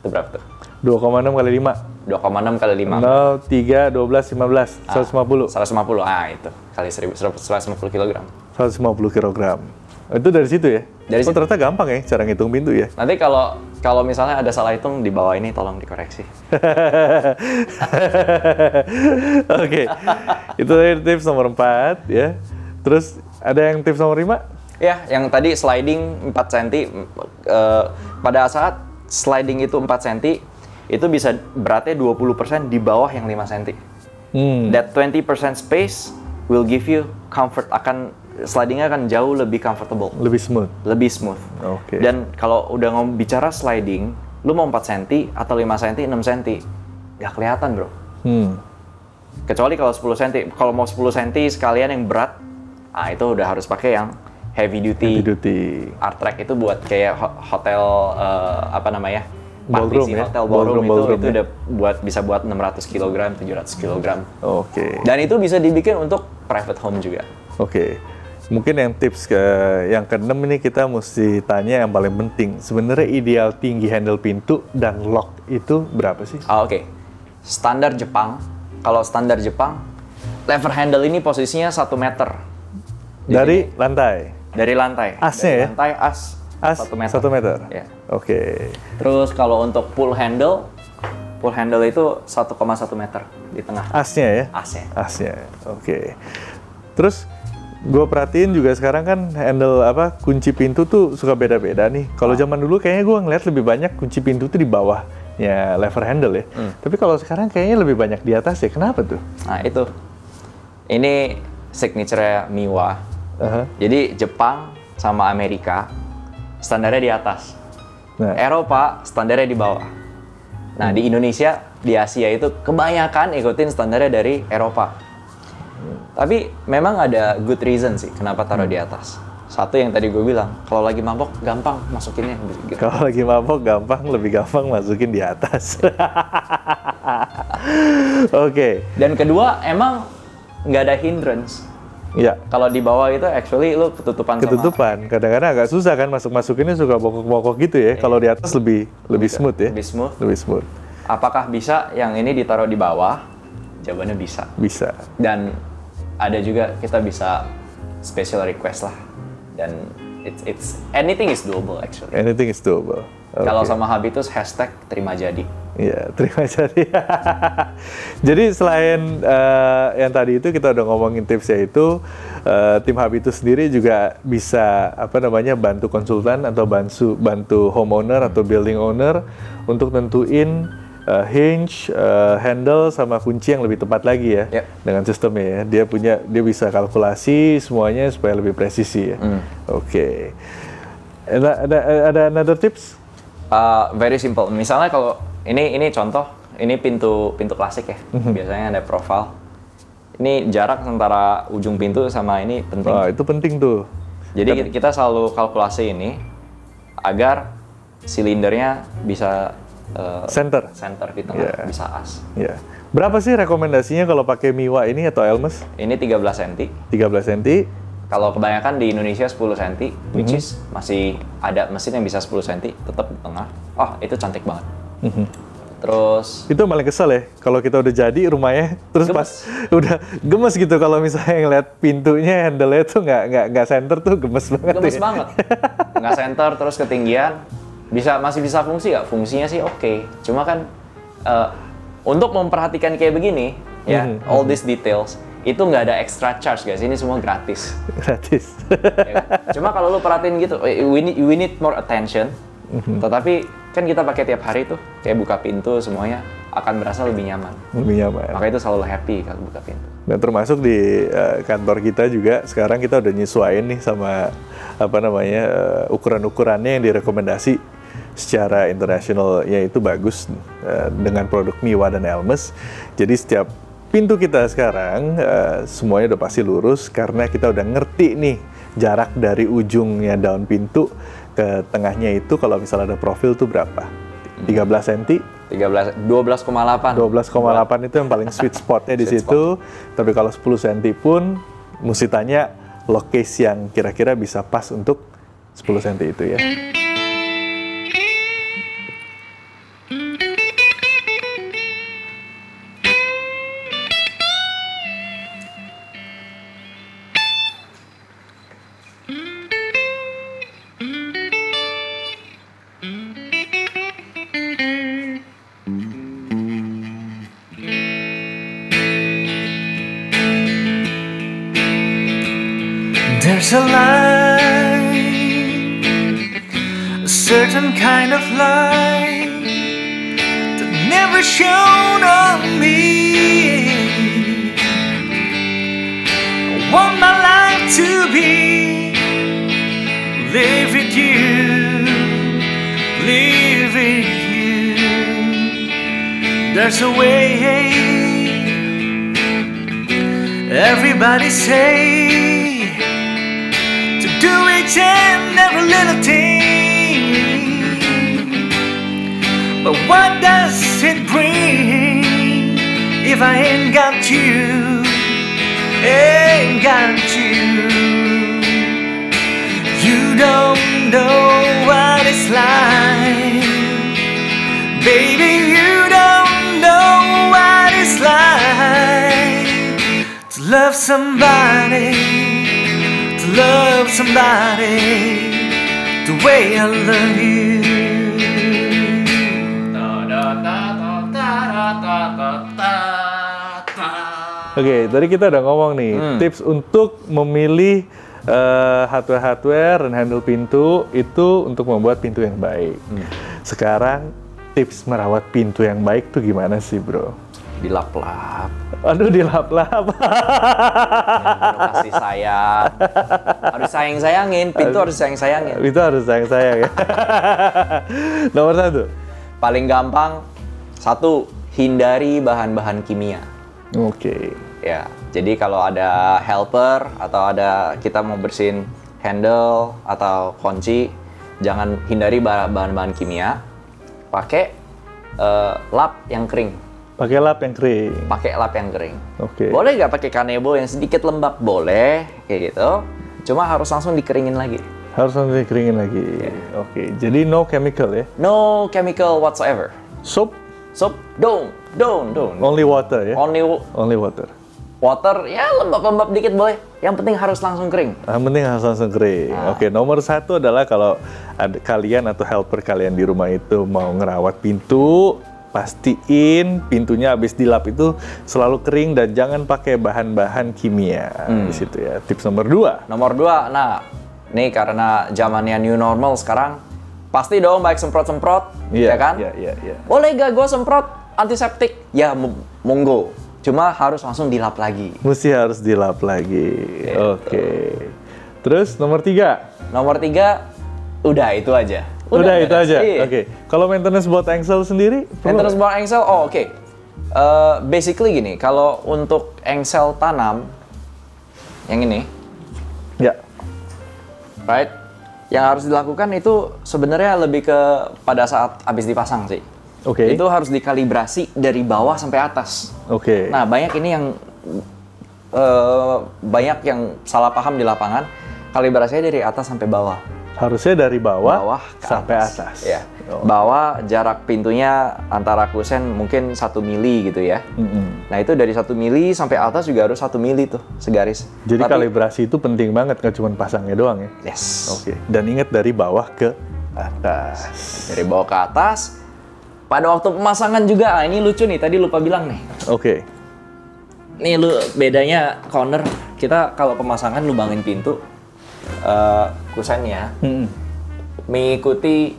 Itu berapa tuh? 2,6 kali 5. 2,6 kali 5. 0, 3, 12, 15, 150. 150. Ah, itu. Kali 1000, 150 kg. 150 kg. Itu dari situ ya? Dari oh, situ. ternyata gampang ya cara ngitung pintu ya? Nanti kalau kalau misalnya ada salah hitung di bawah ini tolong dikoreksi. Oke, itu tips nomor 4 ya. Terus ada yang tips nomor 5? Ya, yang tadi sliding 4 cm eh, pada saat sliding itu 4 cm itu bisa beratnya 20% di bawah yang 5 cm. Hmm. That 20% space will give you comfort akan slidingnya akan jauh lebih comfortable, Lebih smooth. lebih smooth. Oke. Dan kalau udah ngomong bicara sliding, lu mau 4 cm atau 5 cm, 6 cm, nggak kelihatan bro. Hmm. Kecuali kalau 10 cm, kalau mau 10 cm sekalian yang berat, ah itu udah harus pakai yang heavy duty. Heavy duty. Art track itu buat kayak ho- hotel eh, apa namanya? Ballroom ya? hotel ballroom, Ballroom, itu ballroom itu ya? udah buat bisa buat 600 kg, 700 kg. Oke. Dan itu bisa dibikin untuk private home juga. Oke. Mungkin yang tips ke yang keenam ini kita mesti tanya yang paling penting. Sebenarnya ideal tinggi handle pintu dan lock itu berapa sih? Ah, Oke. Standar Jepang, kalau standar Jepang, lever handle ini posisinya 1 meter Dari lantai. dari lantai. Asnya Dari ya? Lantai as As 1 meter. satu meter. Ya. Oke. Terus kalau untuk pull handle, pull handle itu 1,1 meter di tengah Asnya ya? asnya. Asnya. Oke. Terus gue perhatiin juga sekarang kan handle apa kunci pintu tuh suka beda-beda nih. Kalau zaman dulu kayaknya gue ngeliat lebih banyak kunci pintu tuh di bawahnya lever handle ya. Tapi kalau sekarang kayaknya lebih banyak di atas ya. Kenapa tuh? Nah itu, ini signature Miwa. Aha. Jadi Jepang sama Amerika standarnya di atas. Nah. Eropa standarnya di bawah. Nah di Indonesia, di Asia itu kebanyakan ikutin standarnya dari Eropa. Tapi memang ada good reason sih kenapa taruh di atas. Satu yang tadi gue bilang, kalau lagi mabok gampang masukinnya. gitu. Kalau lagi mabok gampang, lebih gampang masukin di atas. Oke, Dan kedua, emang nggak ada hindrance. ya Kalau di bawah itu actually lu ketutupan, sama ketutupan. Kadang-kadang agak susah kan masuk masukinnya suka bokok-bokok gitu ya. Kalau di atas lebih lebih smooth ya. lebih smooth. Lebih smooth. Apakah bisa yang ini ditaruh di bawah? Jawabannya bisa. Bisa. Dan ada juga kita bisa special request lah. Dan it's it's anything is doable actually. Anything is doable. Oke. Kalau sama Habitus hashtag terima jadi. Iya, terima jadi. Jadi selain eh, yang tadi itu kita udah ngomongin tipsnya itu, eh, tim Habitus sendiri juga bisa apa namanya bantu konsultan atau bantu bantu homeowner atau building owner untuk nentuin eh, hinge, eh, handle sama kunci yang lebih tepat lagi ya Yep. dengan sistemnya ya. Dia punya dia bisa kalkulasi semuanya supaya lebih presisi ya. Oke. Ada ada ada another tips? Uh, very simple. Misalnya kalau ini ini contoh, ini pintu pintu klasik ya. Biasanya ada profile. Ini jarak antara ujung pintu sama ini penting. Wah, itu penting tuh. Jadi ki- kita selalu kalkulasi ini agar silindernya bisa eh, Center. center di tengah, Iya. bisa as. Ya. Berapa sih rekomendasinya kalau pakai Miwa ini atau Elmes? Ini 13 cm. 13 cm. Kalau kebanyakan di Indonesia 10 cm, which is masih ada mesin yang bisa 10 cm, tetap di tengah. Oh, itu cantik banget. Mhm. Terus Itu paling kesel ya, kalau kita udah jadi rumahnya, terus Gemes. pas udah gemes gitu kalau misalnya ngeliat pintunya, handle-nya tuh nggak nggak nggak center tuh gemes banget. gemes ya. banget. Nggak center, terus ketinggian. Bisa masih bisa fungsi nggak? Fungsinya sih oke. Cuma kan eh, untuk memperhatikan kayak begini, ya, Mhm, all these details, itu nggak ada extra charge guys. Ini semua gratis. Gratis. Ya? Cuma kalau lu perhatiin gitu, eh, we need, we need more attention. Mhm. Tetapi kan kita pakai tiap hari tuh, kayak buka pintu semuanya akan berasa lebih nyaman. Lebih nyaman. Makanya itu selalu happy kalau buka pintu. Dan termasuk di eh, kantor kita juga sekarang kita udah nyesuaiin nih sama apa namanya eh, ukuran-ukurannya yang direkomendasi secara internasional ya itu bagus eh, dengan produk Miwa dan Elmes. Jadi setiap pintu kita sekarang eh, semuanya udah pasti lurus karena kita udah ngerti nih jarak dari ujungnya daun pintu ke tengahnya itu kalau misalnya ada profil tuh berapa? 13 cm 13, 12,8. 12,8 itu yang paling sweet spotnya di Sweet situ. Tapi kalau 10 cm pun mesti tanya lokasi yang kira-kira bisa pas untuk 10 cm itu ya. There's a way. Everybody say to do each and every little thing. But what does it bring if I ain't got you? Ain't got you. You don't know what it's like. Baby, love somebody, to love somebody the way I love you. Oke, tadi kita udah ngomong nih tips untuk memilih eh, hardware-hardware dan handle pintu itu untuk membuat pintu yang baik. Sekarang tips merawat pintu yang baik tuh gimana sih, Bro? Dilap-lap. Aduh, dilap-lap. Kasih sayang. Harus sayang-sayangin. Pintu harus sayang-sayangin. itu harus sayang-sayang ya. Nomor satu. Paling gampang, satu, hindari bahan-bahan kimia. Oke. Ya, jadi kalau ada helper atau ada kita mau bersihin handle atau kunci, jangan hindari bah- bahan-bahan kimia. Pakai eh, lap yang kering. Pakai lap yang kering. Pakai lap yang kering. Oke. Boleh nggak pakai kanebo yang sedikit lembab? Boleh, kayak gitu. Cuma harus langsung dikeringin lagi. Harus langsung dikeringin lagi. Oke. Jadi no chemical ya. No chemical whatsoever. Soap So, don't, don't, don't. only water ya. Only Only water. water, ya lembab-lembab dikit boleh. Yang penting harus langsung kering. Yang penting harus langsung kering. Ah. Oke, nomor satu adalah kalau ada kalian atau helper kalian di rumah itu mau ngerawat pintu, pastiin pintunya habis dilap itu selalu kering dan jangan pakai bahan-bahan kimia Hmm. di situ ya. Tips nomor dua. Nomor dua, nah, nih karena zamannya new normal sekarang, pasti dong baik semprot-semprot, Iya, ya kan? iya, iya, iya. Boleh gak gue semprot antiseptik? Ya, mo- monggo. Cuma harus langsung dilap lagi. Mesti harus dilap lagi. Gitu. Oke. Terus nomor tiga. Nomor tiga, udah itu aja. Udah, itu beres. aja. Iya. Oke. Kalau maintenance buat engsel sendiri, Maintenance bar engsel, oh oke. Eh, basically gini, kalau untuk engsel tanam yang ini, Ya. right? Yang harus dilakukan itu sebenarnya lebih ke pada saat habis dipasang sih. Oke. Itu harus dikalibrasi dari bawah sampai atas. Oke. Nah, banyak ini yang eh, banyak yang salah paham di lapangan. Kalibrasinya dari atas sampai bawah. Harusnya dari bawah, Bawah ke sampai atas. atas. Ya. Oh. Bawah jarak pintunya antara kusen mungkin satu mili gitu ya. Mm-mm. Nah itu dari satu mili sampai atas juga harus satu mili tuh segaris. Jadi Tapi- kalibrasi itu penting banget, nggak cuma pasangnya doang ya. Yes. Oke. Dan ingat dari bawah ke atas. Dari bawah ke atas. Pada waktu pemasangan juga, ah, ini lucu nih. Tadi lupa bilang nih. Oke. Nih lu bedanya corner. Kita kalau pemasangan lubangin pintu eh kusennya Mm-mm. mengikuti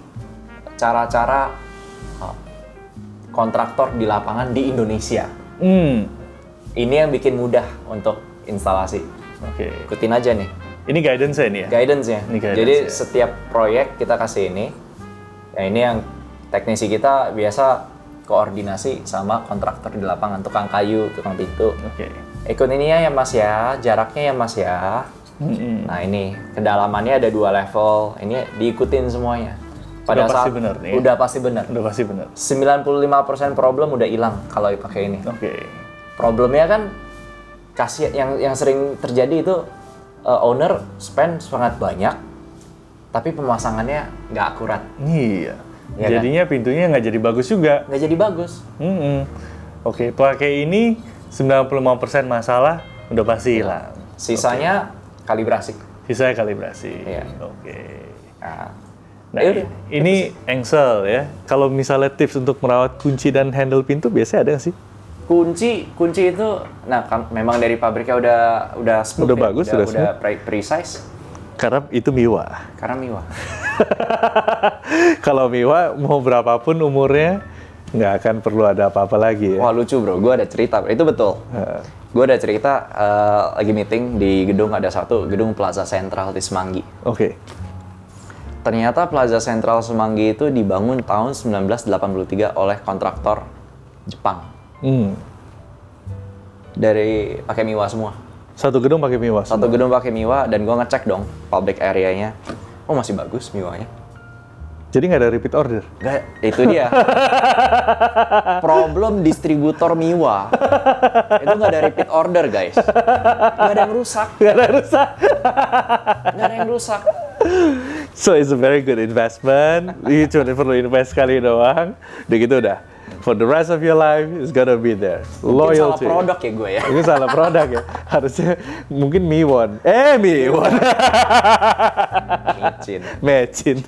cara-cara eh, kontraktor di lapangan di Indonesia. Hmm. Ini yang bikin mudah untuk instalasi. Oke. Ikutin aja nih. Ini guidance ya ini ya? guidance-nya. Ini guidance Jadi ya. setiap proyek kita kasih ini. Ya ini yang teknisi kita biasa koordinasi sama kontraktor di lapangan, tukang kayu, tukang pintu. Oke. Ikut ininya ya Mas ya, jaraknya ya Mas ya. Mm-mm. Nah ini kedalamannya ada dua level. Ini diikutin semuanya. Udah pasti bener nih ya? Udah pasti bener. Udah pasti benar. 95% problem udah hilang kalau pakai ini. Oke. Problemnya kan kasih yang yang sering terjadi itu uh, owner spend sangat banyak, tapi pemasangannya nggak akurat, Iya. Iya kan? Jadinya pintunya nggak jadi bagus juga. nggak jadi bagus. Mm-mm. Oke, pakai ini 95% masalah udah pasti hilang. Sisanya kalibrasi. Sisanya kalibrasi. Iya. Oke. Nah, Nah, Yaudah. ini engsel ya. Kalau misalnya tips untuk merawat kunci dan handle pintu biasanya ada nggak sih? kunci kunci itu, nah kan memang dari pabriknya udah udah smooth Udah ya, bagus, udah, udah udah pre- precise Karena itu Miwa. karena miwa. Kalau Miwa mau berapapun umurnya nggak akan perlu ada apa-apa lagi ya. Wah lucu bro, gue ada cerita, itu betul. Heeh. Gue ada cerita eh, lagi meeting di gedung ada satu gedung Plaza Central di Semanggi. Oke. Ternyata Plaza Central Semanggi itu dibangun tahun 1983 oleh kontraktor Jepang Hmm. dari pakai Miwa semua. Satu gedung pakai Miwa. Satu gedung pakai Miwa dan gue ngecek dong public area-nya. Oh masih bagus Miwanya. Jadi nggak ada repeat order. Gak, itu dia. Problem distributor Miwa. itu nggak ada repeat order guys. Nggak ada yang rusak. Nggak ada rusak. Nggak ada yang rusak. So it's a very good investment. You cuma perlu invest sekali doang. Udah gitu udah. For the rest of your life, it's gonna be there. Mungkin salah Loyalty. produk ya gue ya. Ini salah produk ya. Harusnya mungkin Miwon. Eh Miwon. Micin. Mecin.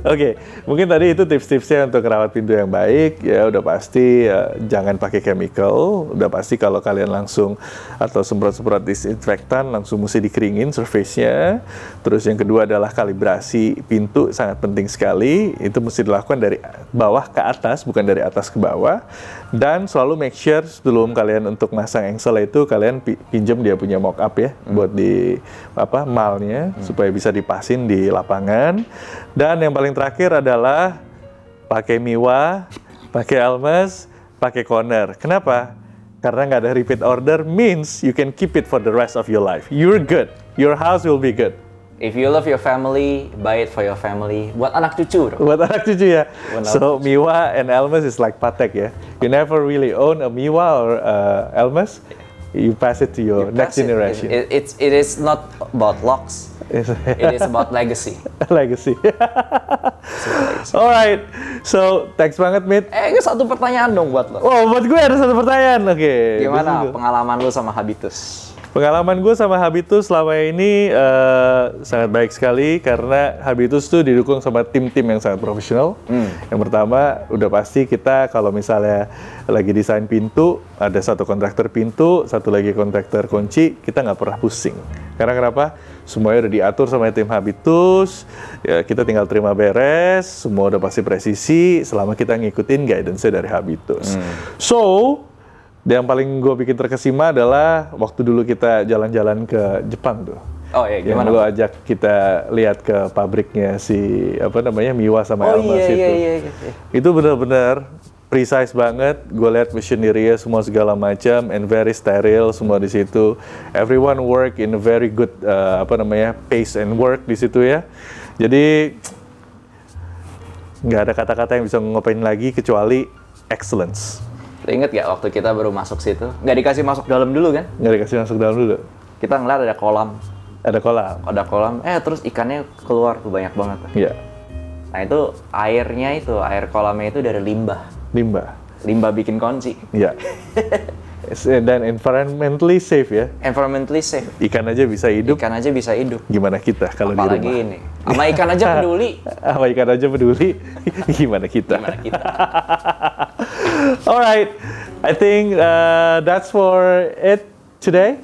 Oke, mungkin tadi itu tips-tipsnya untuk rawat pintu yang baik. Ya udah pasti ya, jangan pakai chemical. Udah pasti kalau kalian langsung atau semprot-semprot disinfektan langsung mesti dikeringin surface-nya. Terus yang kedua adalah kalibrasi pintu sangat penting sekali. Itu mesti dilakukan dari bawah ke atas, bukan dari atas ke bawah. Dan selalu make sure sebelum kalian untuk masang engsel itu kalian pi- pinjam dia punya mock up ya buat di apa malnya supaya bisa dipasin di lapangan. Dan yang paling terakhir adalah pakai Miwa, pakai Almas, pakai Corner. Kenapa? Karena nggak ada repeat order means you can keep it for the rest of your life. You're good. Your house will be good. If you love your family, buy it for your family. Buat anak cucu bro. Buat anak cucu ya. Buat So Miwa and Elmas is like Patek ya. You never really own a Miwa or uh, Elmas. You pass it to your next That's it. generation. It, it's, it is not about locks. It is about legacy. legacy. Alright. So thanks banget, Mit. Eh, ini satu pertanyaan dong buat lo. Oh, buat gue ada satu pertanyaan. Oke. Gimana is good. pengalaman lo sama Habitus? Pengalaman gue sama Habitus selama ini eh, sangat baik sekali karena Habitus tuh didukung sama tim-tim yang sangat profesional. Yang pertama, udah pasti kita kalau misalnya lagi desain pintu, ada satu kontraktor pintu, satu lagi kontraktor kunci, kita nggak pernah pusing. Karena kenapa? Semuanya udah diatur sama tim Habitus, ya kita tinggal terima beres, semua udah pasti presisi selama kita ngikutin guidance dari Habitus. So, yang paling gue bikin terkesima adalah waktu dulu kita jalan-jalan ke Jepang tuh. Oh iya, Yang gimana? lo ajak kita lihat ke pabriknya si apa namanya Miwa sama Oh Elmas iya, itu. iya, iya, iya. Itu benar-benar precise banget. Gue lihat machinery semua segala macam and very sterile semua di situ. Everyone work in a very good uh, apa namanya pace and work di situ ya. Jadi nggak ada kata-kata yang bisa ngopain lagi kecuali excellence. Lo inget gak waktu kita baru masuk situ? Nggak dikasih masuk dalam dulu kan? Nggak dikasih masuk dalam dulu. Kita ngeliat ada kolam. Ada kolam. Ada kolam, eh terus ikannya keluar tuh banyak banget. Iya. Nah itu airnya itu, air kolamnya itu dari limbah. Limbah. Limbah bikin kunci. Iya. Dan environmentally safe ya. Environmentally safe. Ikan aja bisa hidup. Ikan aja bisa hidup. Gimana kita kalau di rumah? ini. Sama ikan aja peduli. Sama ikan aja peduli. Gimana kita? Gimana kita? Alright, I think uh, that's for it today.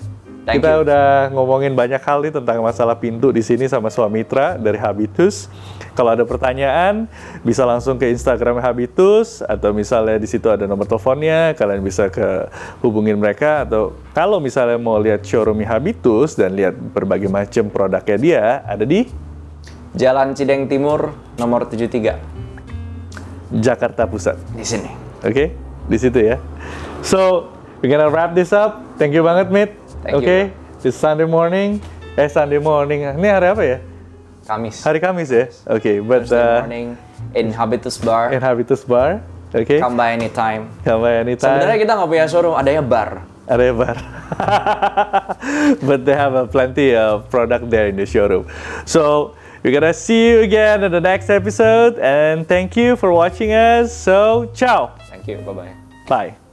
Thank Kita you. udah ngomongin banyak hal nih tentang masalah pintu di sini sama Suamitra dari Habitus. Kalau ada pertanyaan, bisa langsung ke Instagram Habitus atau misalnya di situ ada nomor teleponnya, kalian bisa ke hubungin mereka atau kalau misalnya mau lihat showroom Habitus dan lihat berbagai macam produknya dia, ada di Jalan Cideng Timur nomor 73 Jakarta Pusat. di sini. Oke, di situ ya. So, we're gonna wrap this up. Thank you banget, Mit. Oke, this Sunday morning. Eh, Sunday morning. Ini hari apa ya? Kamis. Hari Kamis ya? Oke, but Thursday uh, morning in Habitus Bar. in Habitus Bar. Oke, Come by anytime. come by anytime. Sebenarnya kita nggak punya showroom, adanya bar. Ada bar. but they have a plenty of product there in the showroom. So, we're gonna see you again in the next episode. And thank you for watching us. So, ciao. Thank you. Bye bye. Bye.